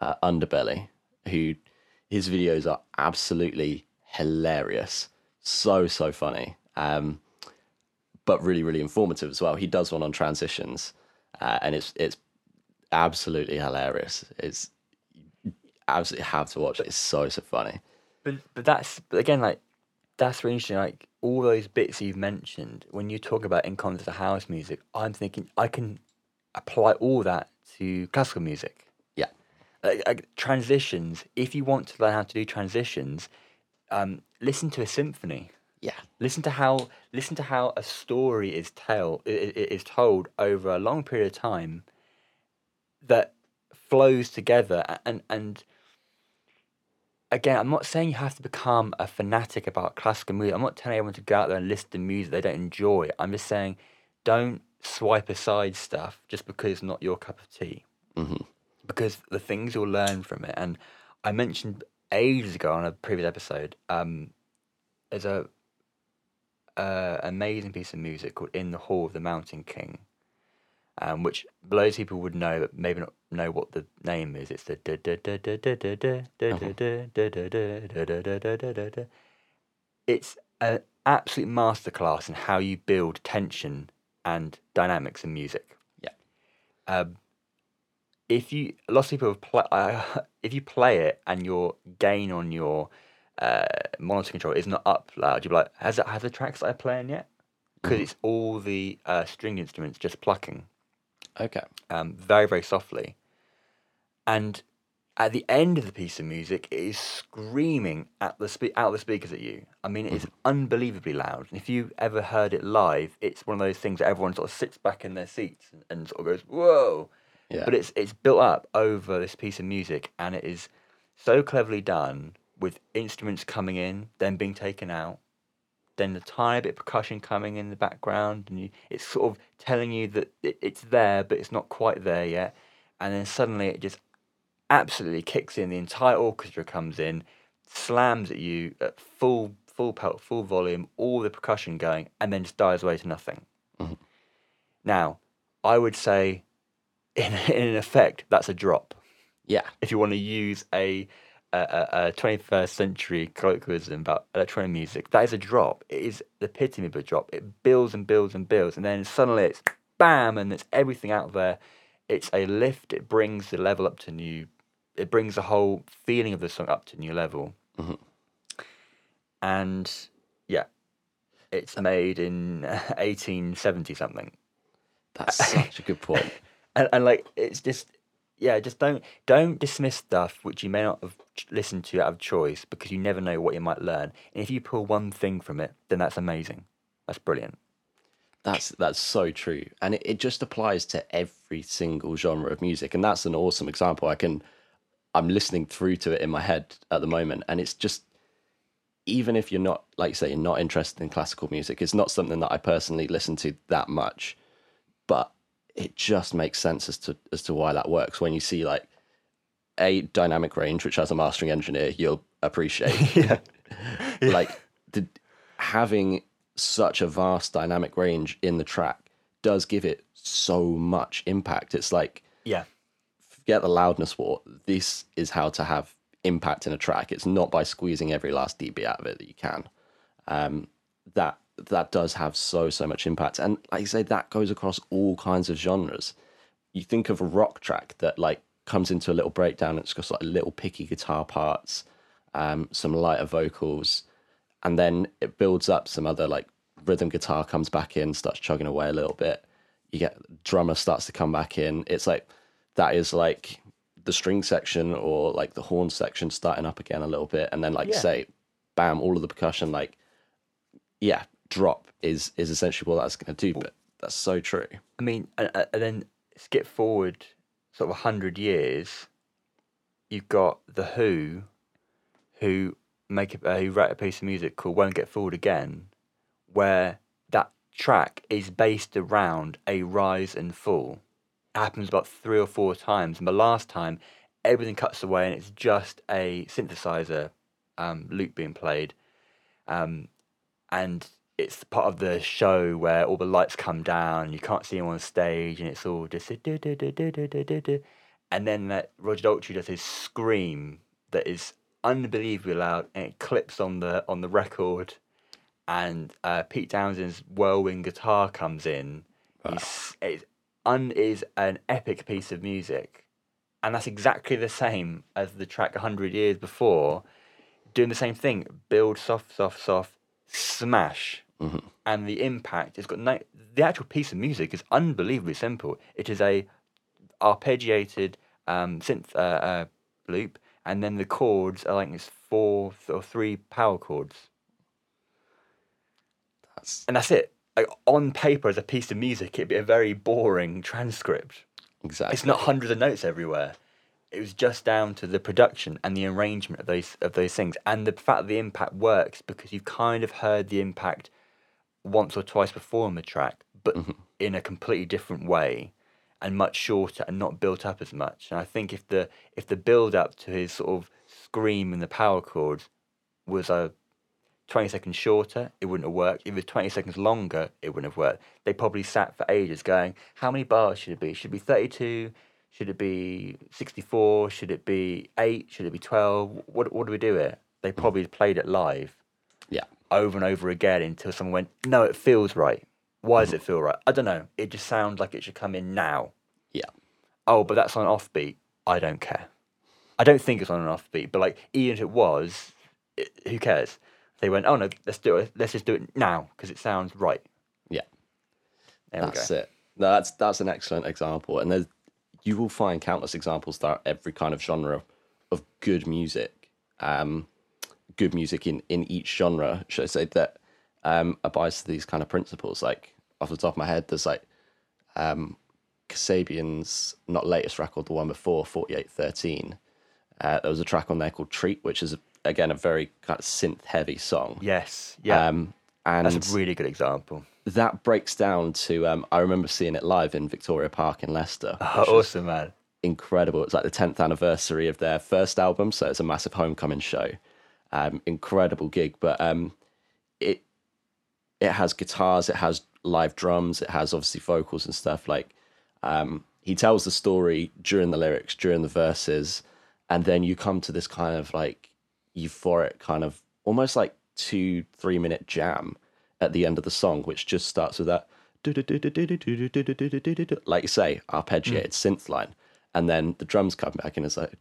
Uh, underbelly who his videos are absolutely hilarious. So so funny. Um but really really informative as well he does one on transitions uh, and it's it's absolutely hilarious it's you absolutely have to watch it it's so so funny But but that's but again like that's really interesting. Like all those bits you've mentioned, when you talk about in context of house music, I'm thinking I can apply all that to classical music. yeah Like, like transitions. If you want to learn how to do transitions, um, listen to a symphony. Yeah Listen to how listen to how a story is tell is told over a long period of time that flows together and and again I'm not saying you have to become a fanatic about classical music. I'm not telling everyone to go out there and listen to music they don't enjoy. I'm just saying don't swipe aside stuff just because it's not your cup of tea hmm because the things you'll learn from it. And I mentioned ages ago on a previous episode, um, there's a an amazing piece of music called In the Hall of the Mountain King, um, which loads of people would know, but maybe not know what the name is. It's the. It's an absolute masterclass in how you build tension and dynamics in music. Yeah. Um, if you, lots of people have play, uh, if you play it and your gain on your uh, monitor control is not up loud, you'll be like, has it has the track started playing yet? Because it's all the uh, string instruments just plucking okay um, very very softly, and at the end of the piece of music, it is screaming at the spe- out of the speakers at you. I mean, it is unbelievably loud. And if you ever heard it live, it's one of those things that everyone sort of sits back in their seats and, and sort of goes, "Whoa!" yeah But it's it's built up over this piece of music, and it is so cleverly done with instruments coming in, then being taken out, then the tiny bit of percussion coming in the background, and you, it's sort of telling you that it, it's there, but it's not quite there yet. And then suddenly it just absolutely kicks in. The entire orchestra comes in, slams at you at full full pelt, full volume, all the percussion going, and then just dies away to nothing. Mm-hmm. Now, I would say, in in effect, that's a drop Yeah. if you want to use a a, a, a 21st century colloquialism about electronic music, that is a drop. It is the epitome of a drop. It builds and builds and builds, and then suddenly it's bam, and it's everything out there. It's a lift. It brings the level up to new. It brings the whole feeling of the song up to new level. Mm-hmm. And yeah, it's uh, made in 1870 something That's such a good point. and, and like it's just yeah just don't don't dismiss stuff which you may not have listened to out of choice because you never know what you might learn. And if you pull one thing from it then that's amazing. That's brilliant. That's that's so true, and it, it just applies to every single genre of music, and that's an awesome example. I can, I'm listening through to it in my head at the moment, and it's just, even if you're not like you say you're not interested in classical music, it's not something that I personally listen to that much, but it just makes sense as to as to why that works when you see like a dynamic range, which as a mastering engineer you'll appreciate. yeah like the, having such a vast dynamic range in the track does give it so much impact. It's like yeah forget the loudness war. This is how to have impact in a track. It's not by squeezing every last dB out of it that you can. Um, that that does have so so much impact, and like you say, that goes across all kinds of genres. You think of a rock track that like comes into a little breakdown. and It's got like little picky guitar parts, um, some lighter vocals, and then it builds up some other like rhythm guitar comes back in, starts chugging away a little bit. You get drummer starts to come back in. It's like that is like the string section or like the horn section starting up again a little bit, and then like Yeah. say, bam, all of the percussion like yeah, drop is is essentially what that's going to do. But that's so true. i mean and, and then skip forward sort of 100 years you've got the who who make a, who write a piece of music called won't get fooled again where that track is based around a rise and fall. It happens about three or four times, and the last time everything cuts away and it's just a synthesizer um, loop being played, um, and it's part of the show where all the lights come down, you can't see him on stage, and it's all just do, do, do, do, do, do, do. and then that Roger Daltrey does his scream that is unbelievably loud, and it clips on the on the record, and uh, Pete Townshend's whirlwind guitar comes in. Wow. It's, it's un is an epic piece of music, and that's exactly the same as the track hundred years before, doing the same thing. Build soft, soft, soft, smash and the impact. It's got no. The actual piece of music is unbelievably simple. It is a arpeggiated um, synth uh, uh, loop, and then the chords are like it's four or three power chords That's and that's it. Like on paper, as a piece of music, it'd be a very boring transcript. exactly. It's not hundreds of notes everywhere. It was just down to the production and the arrangement of those of those things, and the fact that the impact works because you've kind of heard the impact once or twice before on the track, but mm-hmm. in a completely different way, and much shorter and not built up as much. And I think if the if the build up to his sort of scream and the power chords was a 20 seconds shorter, it wouldn't have worked. If it was 20 seconds longer, it wouldn't have worked. They probably sat for ages going, how many bars should it be? Should it be 32? Should it be 64? Should it be 8? Should it be 12? What, what do we do here? They mm-hmm. probably played it live yeah. Over and over again until someone went, no, it feels right. Why does it feel right? I don't know. It just sounds like it should come in now. Yeah. Oh, but that's on an offbeat. I don't care. I don't think it's on an offbeat, but like even if it was, it, who cares? They went, oh no, let's do it. Let's just do it now because it sounds right. Yeah. There That's we go. it. No, that's that's an excellent example, and there's you will find countless examples throughout every kind of genre of good music. Um, good music in in each genre, should I say that um, abides to these kind of principles. Like off the top of my head, there's like um, Kasabian's not latest record, the one before Forty Eight Thirteen. Uh, there was a track on there called Treat, which is again a very kind of synth heavy song. Yes. Yeah. Um, And That's a really good example. that breaks down to um, I remember seeing it live in Victoria Park in Leicester. Oh, awesome, man. incredible. It's like the 10th anniversary of their first album, so it's a massive homecoming show. Um, incredible gig, but um, it it has guitars, it has live drums, it has obviously vocals and stuff. Like um, he tells the story during the lyrics, during the verses, and then you come to this kind of like euphoric kind of almost like two three minute jam at the end of the song, which just starts with that like you say arpeggiated synth line, and then the drums come back and it's like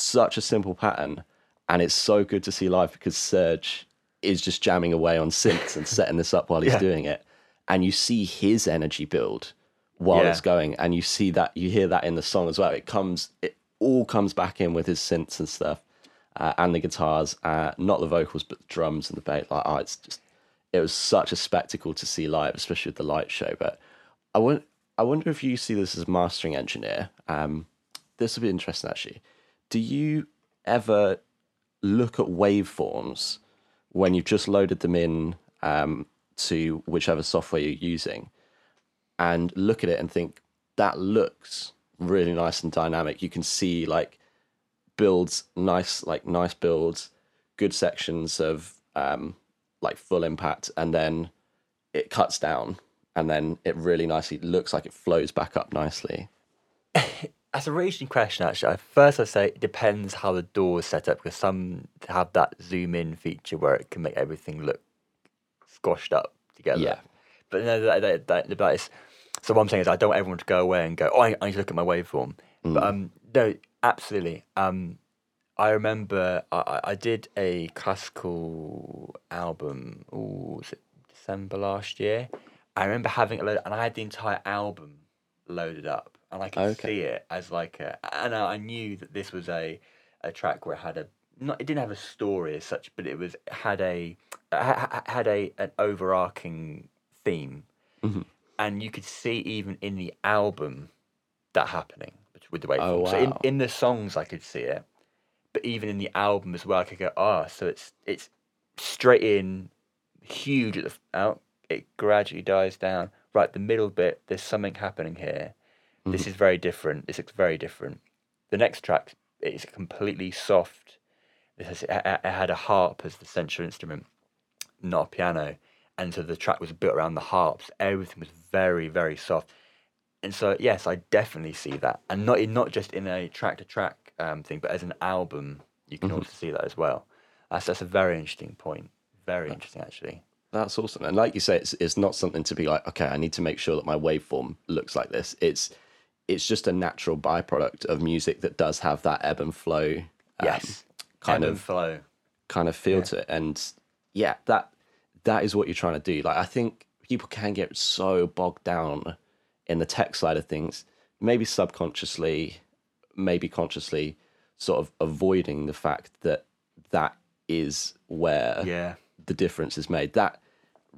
such a simple pattern, and it's so good to see live because Serge is just jamming away on synths and setting this up while he's Yeah. doing it, and you see his energy build while Yeah. it's going, and you see that you hear that in the song as well. It comes, it all comes back in with his synths and stuff, uh, and the guitars, uh, not the vocals, but the drums and the bass. Like, oh, it's just, it was such a spectacle to see live, especially with the light show. But I wonder, I wonder if you see this as a mastering engineer. Um, this would be interesting, actually. Do you ever look at waveforms when you've just loaded them in um, to whichever software you're using and look at it and think that looks really nice and dynamic. You can see like builds nice like nice builds good sections of um, like full impact and then it cuts down and then it really nicely looks like it flows back up nicely That's a really interesting question, actually. First, I'd say it depends how the DAW is set up because some have that zoom in feature where it can make everything look squashed up together. Yeah. But no, that, that, that, that is. So what I'm saying is, I don't want everyone to go away and go, "Oh, I, I need to look at my waveform." But um, no, absolutely. Um, I remember I, I- I did a classical album. Oh, was it December last year? I remember having it loaded, and I had the entire album loaded up, and I could Okay. see it as like a. And I I knew that this was a a track where it had a not. It didn't have a story as such, but it was had a ha- ha- had a an overarching theme, and you could see even in the album that happening with the waveform. Oh, wow. So in, in the songs, I could see it, but even in the album as well, I could go, ah, so it's it's straight in, huge at the out. It gradually dies down. Right, the middle bit, there's something happening here. This is very different. This looks very different. The next track is completely soft. This has, it had a harp as the central instrument, not a piano, and so the track was built around the harps. Everything was very, very soft and so yes, I definitely see that, and not in, not just in a track to track um, thing, but as an album, you can also see that as well. That's that's a very interesting point. Very interesting, actually. That's awesome. And like you say, it's it's not something to be like, okay, I need to make sure that my waveform looks like this. It's it's just a natural byproduct of music that does have that ebb and flow um, Yes, kind Ebb of flow. kind of feel to it. And yeah, that that is what you're trying to do. Like I think people can get so bogged down in the tech side of things, maybe subconsciously, maybe consciously, sort of avoiding the fact that that is where Yeah, the difference is made. That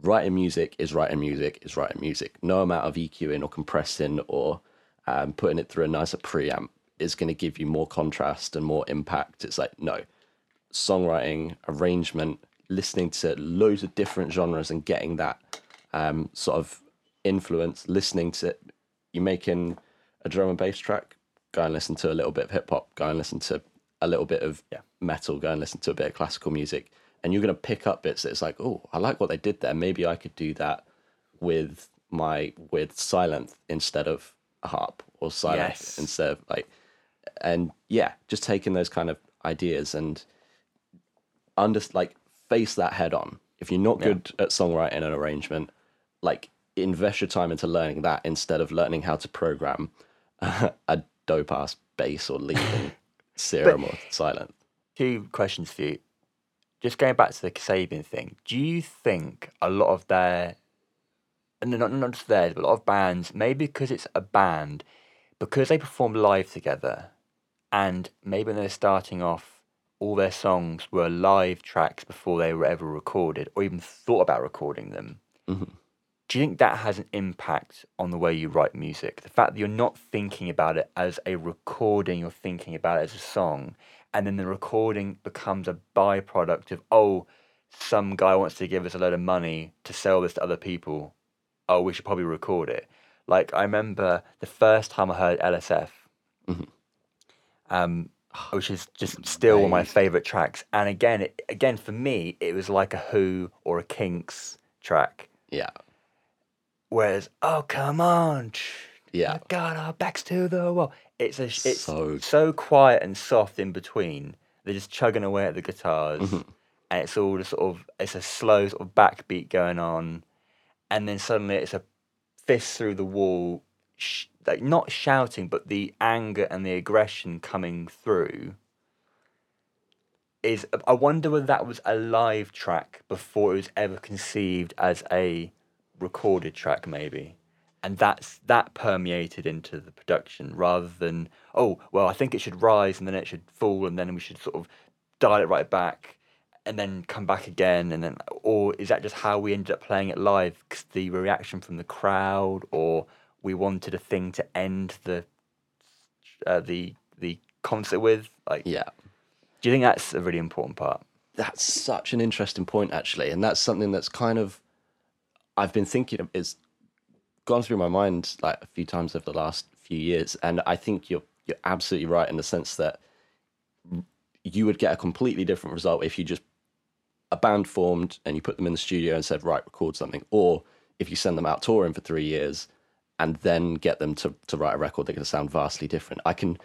writing music is writing music is writing music. No amount of EQing or compressing or um, putting it through a nicer preamp is going to give you more contrast and more impact. It's like no songwriting, arrangement, listening to loads of different genres and getting that um, sort of influence. Listening to you making a drum and bass track, go and listen to a little bit of hip hop. Go and listen to a little bit of Yeah. metal. Go and listen to a bit of classical music, and you're going to pick up bits that it's like, oh, I like what they did there. Maybe I could do that with my with Sylenth instead of harp or Sylenth Yes. instead of like, and yeah, just taking those kind of ideas and under like face that head on. If you're not good at songwriting and arrangement, like invest your time into learning that instead of learning how to program a dope ass bass or lead in serum or Sylenth. two questions for you. Just going back to the Kasabian thing, do you think a lot of their, and not not just theirs, but a lot of bands, maybe because it's a band, because they perform live together, and maybe when they're starting off, all their songs were live tracks before they were ever recorded, or even thought about recording them. Mm-hmm. Do you think that has an impact on the way you write music? The fact that you're not thinking about it as a recording, you're thinking about it as a song, and then the recording becomes a byproduct of, oh, some guy wants to give us a load of money to sell this to other people. Oh, we should probably record it. Like I remember the first time I heard LSF, um, which is just still one of my favorite tracks. And again, it, again for me, it was like a Who or a Kinks track. Yeah. Whereas, oh come on, Yeah. Got our backs to the wall. It's a it's So- so, quiet and soft in between. They're just chugging away at the guitars, Mm-hmm. and it's all just sort of it's a slow sort of backbeat going on, and then suddenly it's a fist through the wall, sh- like not shouting, but the anger and the aggression coming through. Is I wonder whether that was a live track before it was ever conceived as a recorded track, maybe and that's that permeated into the production rather than oh well I think it should rise and then it should fall and then we should sort of dial it right back and then come back again and then or is that just how we ended up playing it live? 'cause the reaction from the crowd or we wanted a thing to end the uh, the the concert with? Like Yeah. do you think that's a really important part? That's such an interesting point, actually, and that's something that's kind of I've been thinking of is gone through my mind like a few times over the last few years, and I think you're you're absolutely right in the sense that you would get a completely different result if you just a band formed and you put them in the studio and said right record something, or if you send them out touring for three years and then get them to to write a record, they're going to sound vastly different. I can,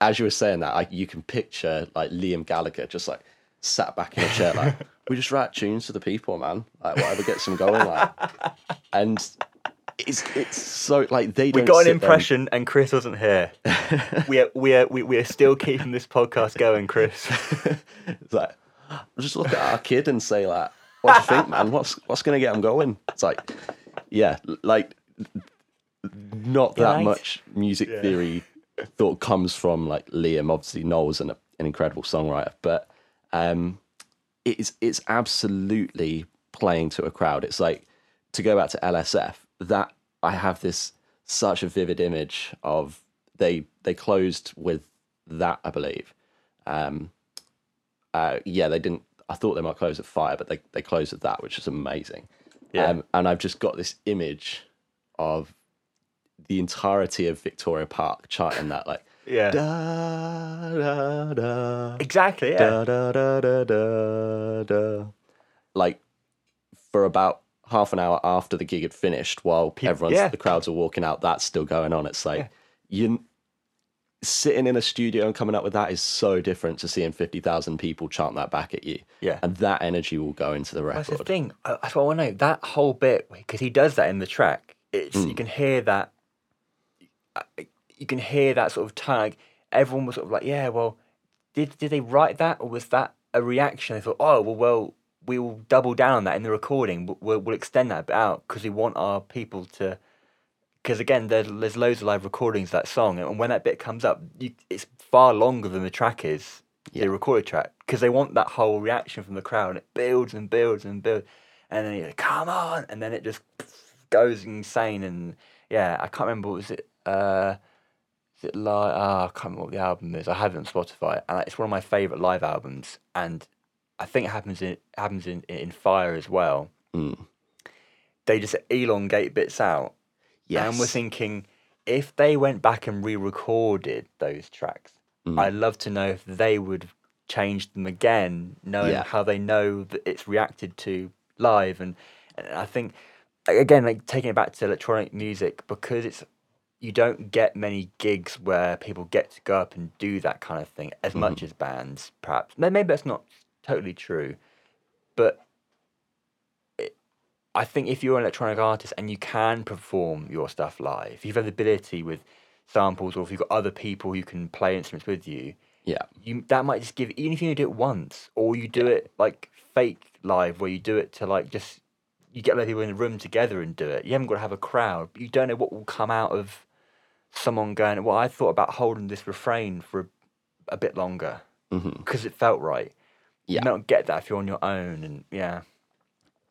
as you were saying that, I, you can picture like Liam Gallagher just like sat back in a chair like we just write tunes for the people, man. Like whatever gets them going, like and. It's it's so like they we got an there and- impression and Chris wasn't here we are we are we, we are still keeping this podcast going Chris It's like just look at our kid and say like, "What do you think, man? What's what's gonna get him going?" It's like, yeah, like not that Right. much music theory thought comes from like Liam. Obviously, Noel's an, an incredible songwriter, but um, it's it's absolutely playing to a crowd. It's like to go back to LSF. That I have this such a vivid image of they they closed with that I believe. Um, uh, yeah, they didn't. I thought they might close at fire, but they, they closed at that, which is amazing. Yeah. Um, and I've just got this image of the entirety of Victoria Park charting that, like, yeah da da da. exactly yeah Da, da, da, da, da, da. Like for about half an hour after the gig had finished, while everyone's yeah. the crowds are walking out, that's still going on. It's like you sitting in a studio and coming up with that is so different to seeing fifty thousand people chant that back at you. Yeah. and that energy will go into the record. That's the thing. I- That's what I want to know. That whole bit, because he does that in the track. It's Hmm. you can hear that. uh, You can hear that sort of tag. Everyone was sort of like, "Yeah, well, did did they write that, or was that a reaction?" They thought, "Oh, well, well, we will double down on that in the recording. We'll, we'll, we'll extend that out because we want our people to." Because again, there's, there's loads of live recordings of that song, and when that bit comes up, you, it's far longer than the track is, Yeah. the recorded track, because they want that whole reaction from the crowd. And it builds and builds and builds, and then you're like, "Come on!" and then it just goes insane. And yeah, I can't remember. Was it? Uh, is it live? Ah, I can't remember what the album is. I have it on Spotify, and it's one of my favorite live albums. And I think it happens in happens in in Fire as well. Mm. They just elongate bits out. And we're thinking if they went back and re-recorded those tracks, Mm. I'd love to know if they would change them again, knowing Yeah. how they know that it's reacted to live. And, and I think again, like taking it back to electronic music, because it's you don't get many gigs where people get to go up and do that kind of thing as much as bands, perhaps. Maybe that's not totally true, but I think if you're an electronic artist and you can perform your stuff live, if you've had the ability with samples, or if you've got other people who can play instruments with you, yeah, you that might just give even if you do it once or you do it like fake live where you do it to like just you get other people in the room together and do it. You haven't got to have a crowd. You don't know what will come out of someone going well i thought about holding this refrain for a, a bit longer. Mm-hmm. Because it felt right. Yeah. you might not get that if you're on your own and yeah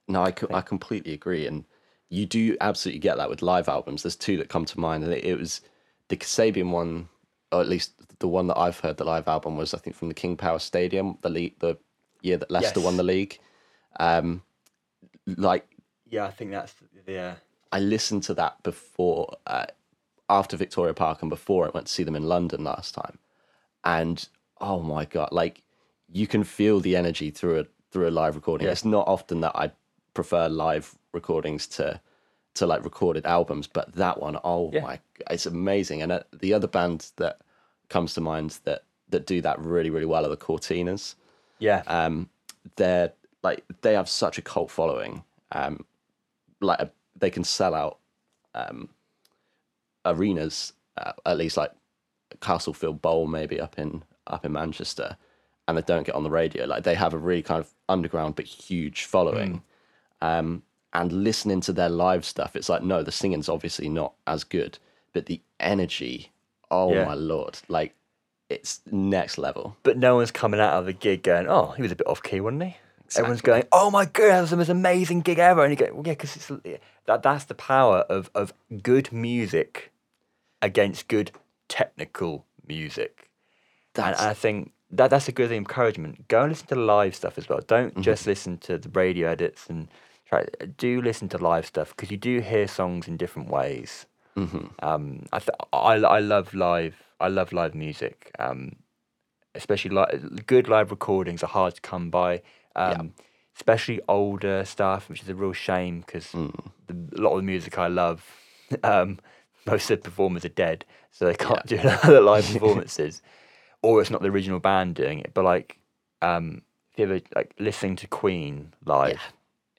No, I, co- I completely agree, and you do absolutely get that with live albums. There's two that come to mind, and it, it was the Kasabian one, or at least the one that I've heard. The live album was, I think, from the King Power Stadium, the league, the year that Leicester Yes. won the league. Um, like Yeah, I think that's yeah. I listened to that before, uh, after Victoria Park, and before I went to see them in London last time, and oh my god, like you can feel the energy through a through a live recording. Yeah. It's not often that I prefer live recordings to to like recorded albums, but that one, oh Yeah. my, it's amazing. And uh, the other band that comes to mind that that do that really really well are the Courteeners Yeah. um, they're like they have such a cult following. Um, like uh, they can sell out um, arenas, uh, at least like Castlefield Bowl, maybe up in up in Manchester, and they don't get on the radio. Like they have a really kind of underground but huge following. Um, and listening to their live stuff, it's like no, the singing's obviously not as good, but the energy, oh Yeah. my lord, like it's next level. but no one's coming out of the gig going, "Oh, he was a bit off key, wasn't he?" Everyone's going, "Oh my god, that was the most amazing gig ever!" And you go, well, "Yeah, because it's that that's the power of of good music against good technical music." That's- and I think that that's a good encouragement. Go and listen to live stuff as well. Don't just listen to the radio edits and try. Do listen to live stuff because you do hear songs in different ways. Um, I, th- I I love live. I love live music. Um, especially li- good live recordings are hard to come by. Um, Especially older stuff, which is a real shame because a lot of the music I love, um, most of the performers are dead, so they can't do other live performances, or it's not the original band doing it. But like, um, if you ever like listening to Queen live,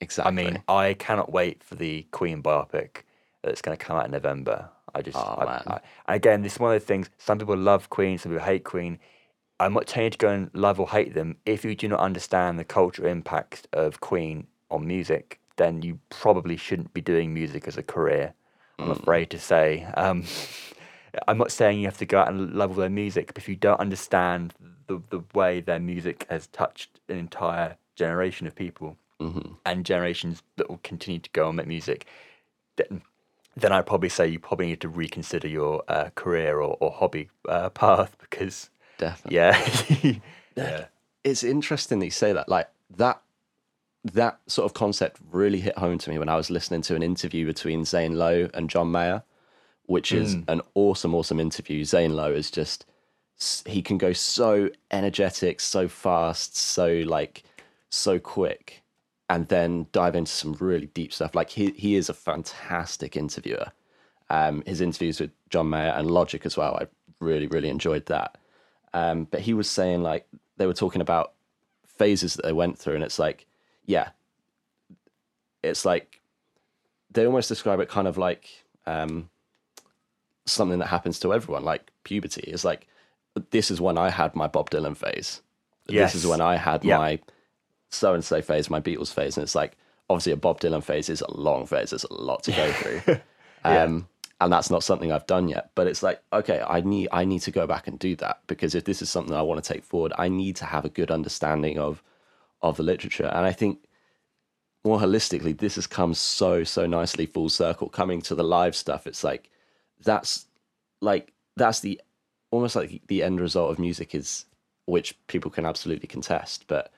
Exactly. I mean, I cannot wait for the Queen biopic that's going to come out in November. I just, Oh, I. I, again, this is one of the things. Some people love Queen, some people hate Queen. I'm not telling you to go and love or hate them. If you do not understand the cultural impact of Queen on music, then you probably shouldn't be doing music as a career. I'm Mm. afraid to say. Um, I'm not saying you have to go out and love all their music, but if you don't understand the, the way their music has touched an entire generation of people and generations that will continue to go and make music, then, then I'd probably say you probably need to reconsider your uh, career or, or hobby uh, path because, Definitely. yeah. yeah. It's interesting that you say that. Like that that sort of concept really hit home to me when I was listening to an interview between Zane Lowe and John Mayer, which is an awesome, awesome interview. Zane Lowe is just he can go so energetic, so fast, so like so quick, and then dive into some really deep stuff. Like he he is a fantastic interviewer. Um, his interviews with John Mayer and Logic as well, I really really enjoyed that. Um, but he was saying like they were talking about phases that they went through, and it's like, yeah, it's like they almost describe it kind of like um, something that happens to everyone, like puberty. It's like this is when I had my Bob Dylan phase. Yes. This is when I had Yeah. my so and so phase, my Beatles phase, and it's like obviously a Bob Dylan phase is a long phase. There's a lot to go through. Um, and that's not something I've done yet. But it's like, okay, I need I need to go back and do that because if this is something I want to take forward, I need to have a good understanding of of the literature. And I think more holistically, this has come so so nicely full circle. Coming to the live stuff, it's like that's like that's the almost like the end result of music is which people can absolutely contest, but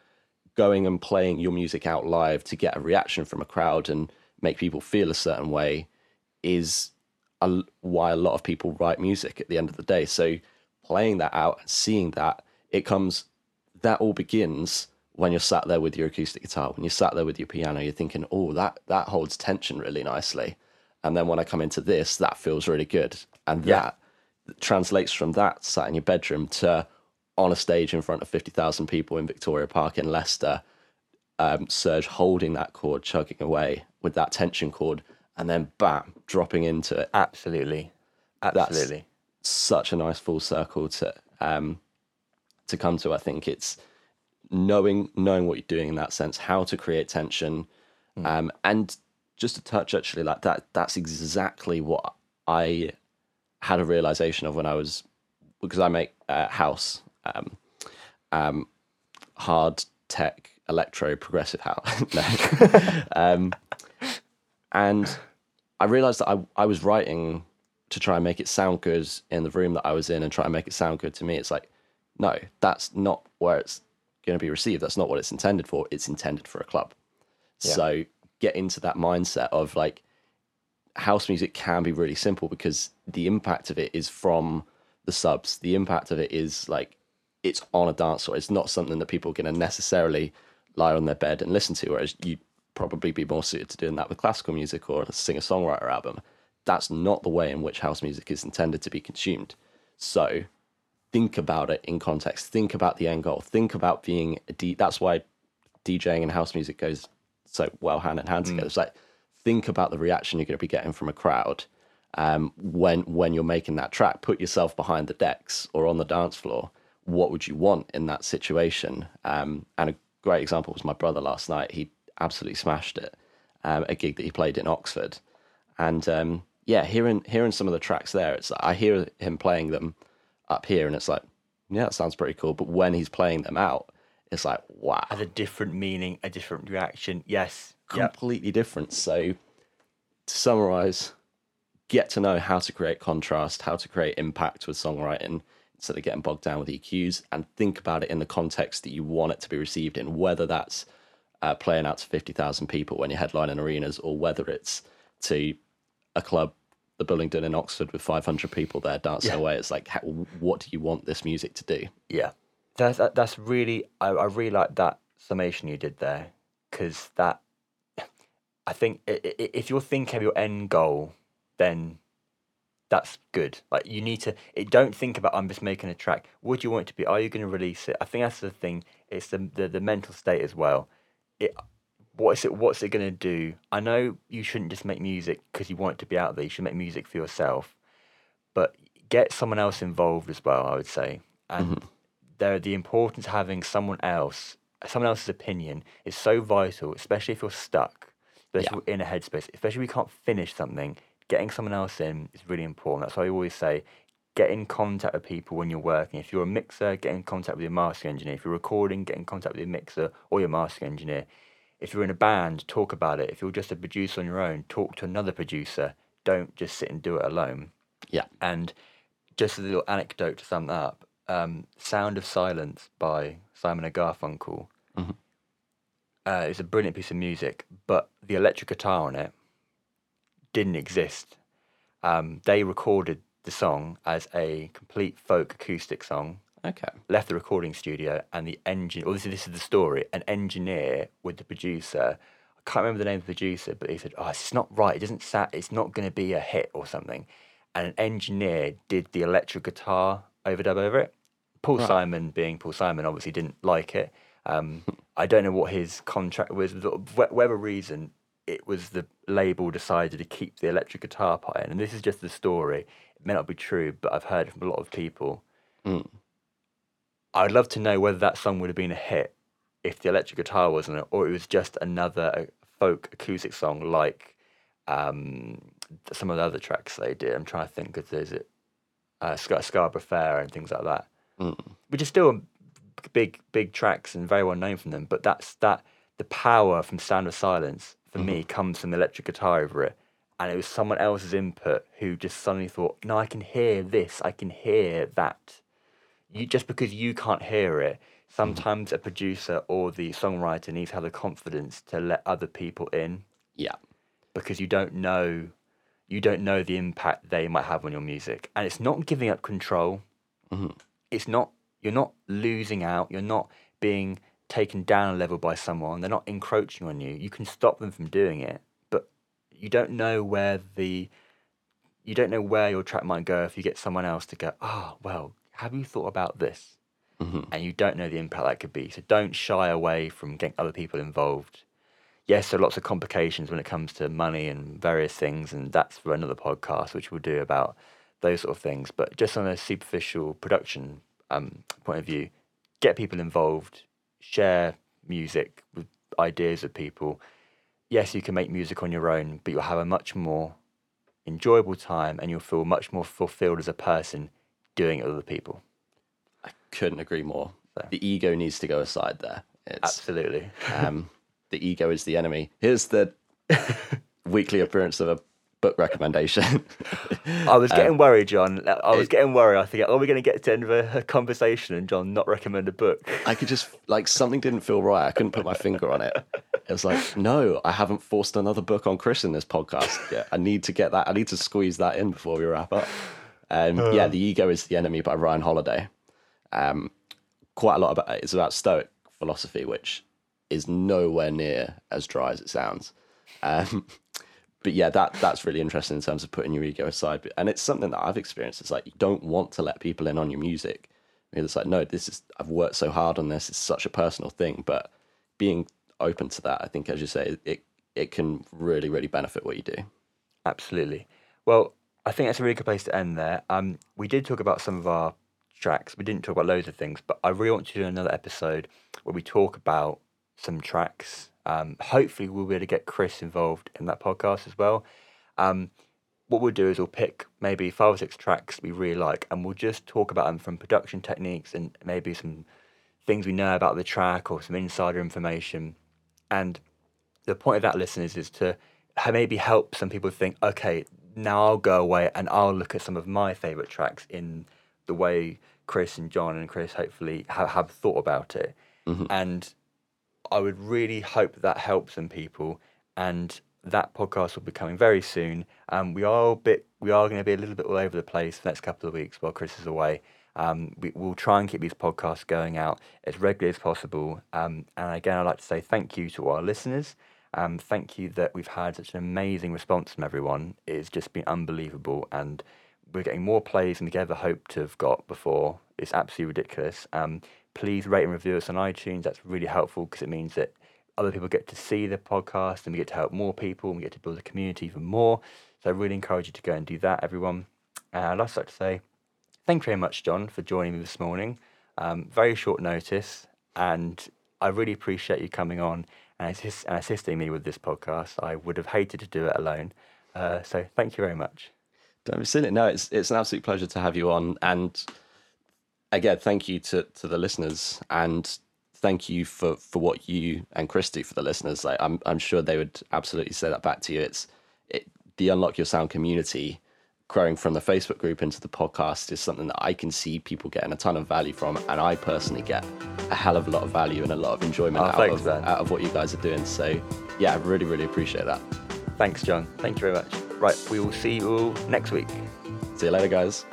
going and playing your music out live to get a reaction from a crowd and make people feel a certain way is a, why a lot of people write music at the end of the day. So playing that out and seeing that, it comes, that all begins when you're sat there with your acoustic guitar, when you're sat there with your piano, you're thinking, oh, that, that holds tension really nicely. And then when I come into this, that feels really good. And Yeah. that translates from that sat in your bedroom to on a stage in front of 50,000 people in Victoria Park in Leicester, um, Serge holding that chord, chugging away with that tension chord, and then bam, dropping into it. Absolutely. Absolutely. Such a nice full circle to um, to come to. I think it's knowing knowing what you're doing in that sense, how to create tension, um, and just to touch actually like that. That's exactly what I had a realization of when I was because I make uh, house, um, um, hard tech, electro, progressive house. um, and I realized that I, I was writing to try and make it sound good in the room that I was in and try and make it sound good to me. It's like, no, that's not where it's going to be received. That's not what it's intended for. It's intended for a club. Yeah. So get into that mindset of like house music can be really simple because the impact of it is from the subs. The impact of it is like it's on a dance floor. It's not something that people are going to necessarily lie on their bed and listen to, whereas you'd probably be more suited to doing that with classical music or a singer songwriter album. That's not the way in which house music is intended to be consumed. So think about it in context. Think about the end goal. Think about being a D. That's why DJing and house music goes so well hand in hand together. It's like think about the reaction you're going to be getting from a crowd um, when when you're making that track. Put yourself behind the decks or on the dance floor. What would you want in that situation? Um, and a great example was my brother last night. He absolutely smashed it. Um, a gig that he played in Oxford, and um, yeah, hearing hearing some of the tracks there, it's I hear him playing them up here, and it's like, yeah, that sounds pretty cool. But when he's playing them out, it's like, wow, Has a different meaning, a different reaction. Yes. Yep. completely different. So, to summarize, get to know how to create contrast, how to create impact with songwriting instead of getting bogged down with EQs, and think about it in the context that you want it to be received in, whether that's uh, playing out to 50,000 people when you're headlining arenas, or whether it's to a club, the Bullingdon in Oxford, with 500 people there dancing Yeah. away. It's like, how, what do you want this music to do? Yeah, that's that, that's really I, I really like that summation you did there because that I think if you're thinking of your end goal, then that's good. Like you need to it, don't think about I'm just making a track. What do you want it to be? Are you going to release it? I think that's the thing. It's the the, the mental state as well. It what's it what's it going to do? I know you shouldn't just make music because you want it to be out there. You should make music for yourself, but get someone else involved as well. I would say, and mm-hmm. there the importance of having someone else, someone else's opinion is so vital, especially if you're stuck, especially in a headspace, especially if you can't finish something. Getting someone else in is really important. That's why I always say, get in contact with people when you're working. If you're a mixer, get in contact with your mastering engineer. If you're recording, get in contact with your mixer or your mastering engineer. If you're in a band, talk about it. If you're just a producer on your own, talk to another producer. Don't just sit and do it alone. Yeah. And just a little anecdote to sum that up um, Sound of Silence by Simon and Garfunkel Mhm. uh, is a brilliant piece of music, but the electric guitar on it didn't exist. Um, they recorded the song as a complete folk acoustic song, Okay. left the recording studio, and the engine. Well, this is, this is the story. An engineer with the producer. I can't remember the name of the producer, but he said, "Oh, it's not right. It doesn't sound. It's not going to be a hit or something." And an engineer did the electric guitar overdub over it. Paul Right. Simon, being Paul Simon, obviously didn't like it. Um, I don't know what his contract was. For whatever reason, it was the label decided to keep the electric guitar part in. And this is just the story. It may not be true, but I've heard it from a lot of people. Mm. I'd love to know whether that song would have been a hit if the electric guitar wasn't it, or it was just another uh, folk acoustic song like um, some of the other tracks they did. I'm trying to think because there's it, uh, Scar- Scarborough Fair and things like that, Mm. which is still big, big tracks and very well known from them. But that's that the power from Sound of Silence for me comes from the electric guitar over it. And it was someone else's input who just suddenly thought, no, I can hear this, I can hear that. You just because you can't hear it sometimes a producer or the songwriter needs to have the confidence to let other people in. Yeah. because you don't know you don't know the impact they might have on your music. And it's not giving up control. Mhm. it's not you're not losing out. You're not being taken down a level by someone they're not encroaching on you you can stop them from doing it but you don't know where the you don't know where your track might go if you get someone else to go oh well have you thought about this Mhm. and you don't know the impact that could be so don't shy away from getting other people involved yes there are lots of complications when it comes to money and various things and that's for another podcast which we'll do about those sort of things but just on a superficial production um, point of view get people involved share music with ideas of people yes you can make music on your own but you'll have a much more enjoyable time and you'll feel much more fulfilled as a person doing it with other people I couldn't agree more. So- The ego needs to go aside there. It's absolutely um, the ego is the enemy. Here's the weekly appearance of a book recommendation. I was Um, getting worried, John. I was it- getting worried. I think, are we going to get to the end of a, conversation and John not recommend a book? I could just like something didn't feel right. I couldn't put my finger on it. It was like, no, I haven't forced another book on Chris in this podcast yet. I need to get that. I need to squeeze that in before we wrap up. Um, yeah, The Ego is the Enemy by Ryan Holiday. Um, quite a lot about it's about Stoic philosophy, which is nowhere near as dry as it sounds. Um, but yeah, that that's really interesting in terms of putting your ego aside. And it's something that I've experienced. It's like you don't want to let people in on your music. It's like, no, this is I've worked so hard on this. It's such a personal thing. But being open to that, I think, as you say, it it can really really benefit what you do. Absolutely. Well, I think that's a really good place to end there. Um, we did talk about some of our tracks. We didn't talk about loads of things, but I really want to do another episode where we talk about some tracks. Um, hopefully, we'll be able to get Chris involved in that podcast as well. Um, what we'll do is we'll pick maybe five or six tracks we really like, and we'll just talk about them from production techniques and maybe some things we know about the track or some insider information. And the point of that, listeners, is to maybe help some people think, okay, now I'll go away and I'll look at some of my favorite tracks in the way Chris and John and Chris hopefully have, have thought about it. Mm-hmm. And I would really hope that helps some people. And that podcast will be coming very soon. Um, we are a bit, we are going to be a little bit all over the place the next couple of weeks while Chris is away. Um, we, will try and keep these podcasts going out as regularly as possible. Um, and again, I'd like to say thank you to our listeners. Um, thank you that we've had such an amazing response from everyone. It's just been unbelievable, and we're getting more plays than we ever hoped to have got before. It's absolutely ridiculous. Um, please rate and review us on iTunes. That's really helpful because it means that other people get to see the podcast and we get to help more people and we get to build a community even more. So I really encourage you to go and do that, everyone. And I'd also like to say thank you very much, John, for joining me this morning. Um, very short notice, and I really appreciate you coming on and, assist, and assisting me with this podcast. I would have hated to do it alone. Uh, so thank you very much. Don't be silly. No, it's it's an absolute pleasure to have you on. And again, thank you to, to the listeners and thank you for, for what you and Chris do for the listeners. Like I'm I'm sure they would absolutely say that back to you. It's it, the Unlock Your Sound community growing from the Facebook group into the podcast is something that I can see people getting a ton of value from, and I personally get a hell of a lot of value and a lot of enjoyment oh, out, thanks, of, out of what you guys are doing. So, yeah, I really, really appreciate that. Thanks, John. Thank you very much. Right, we will see you all next week. See you later, guys.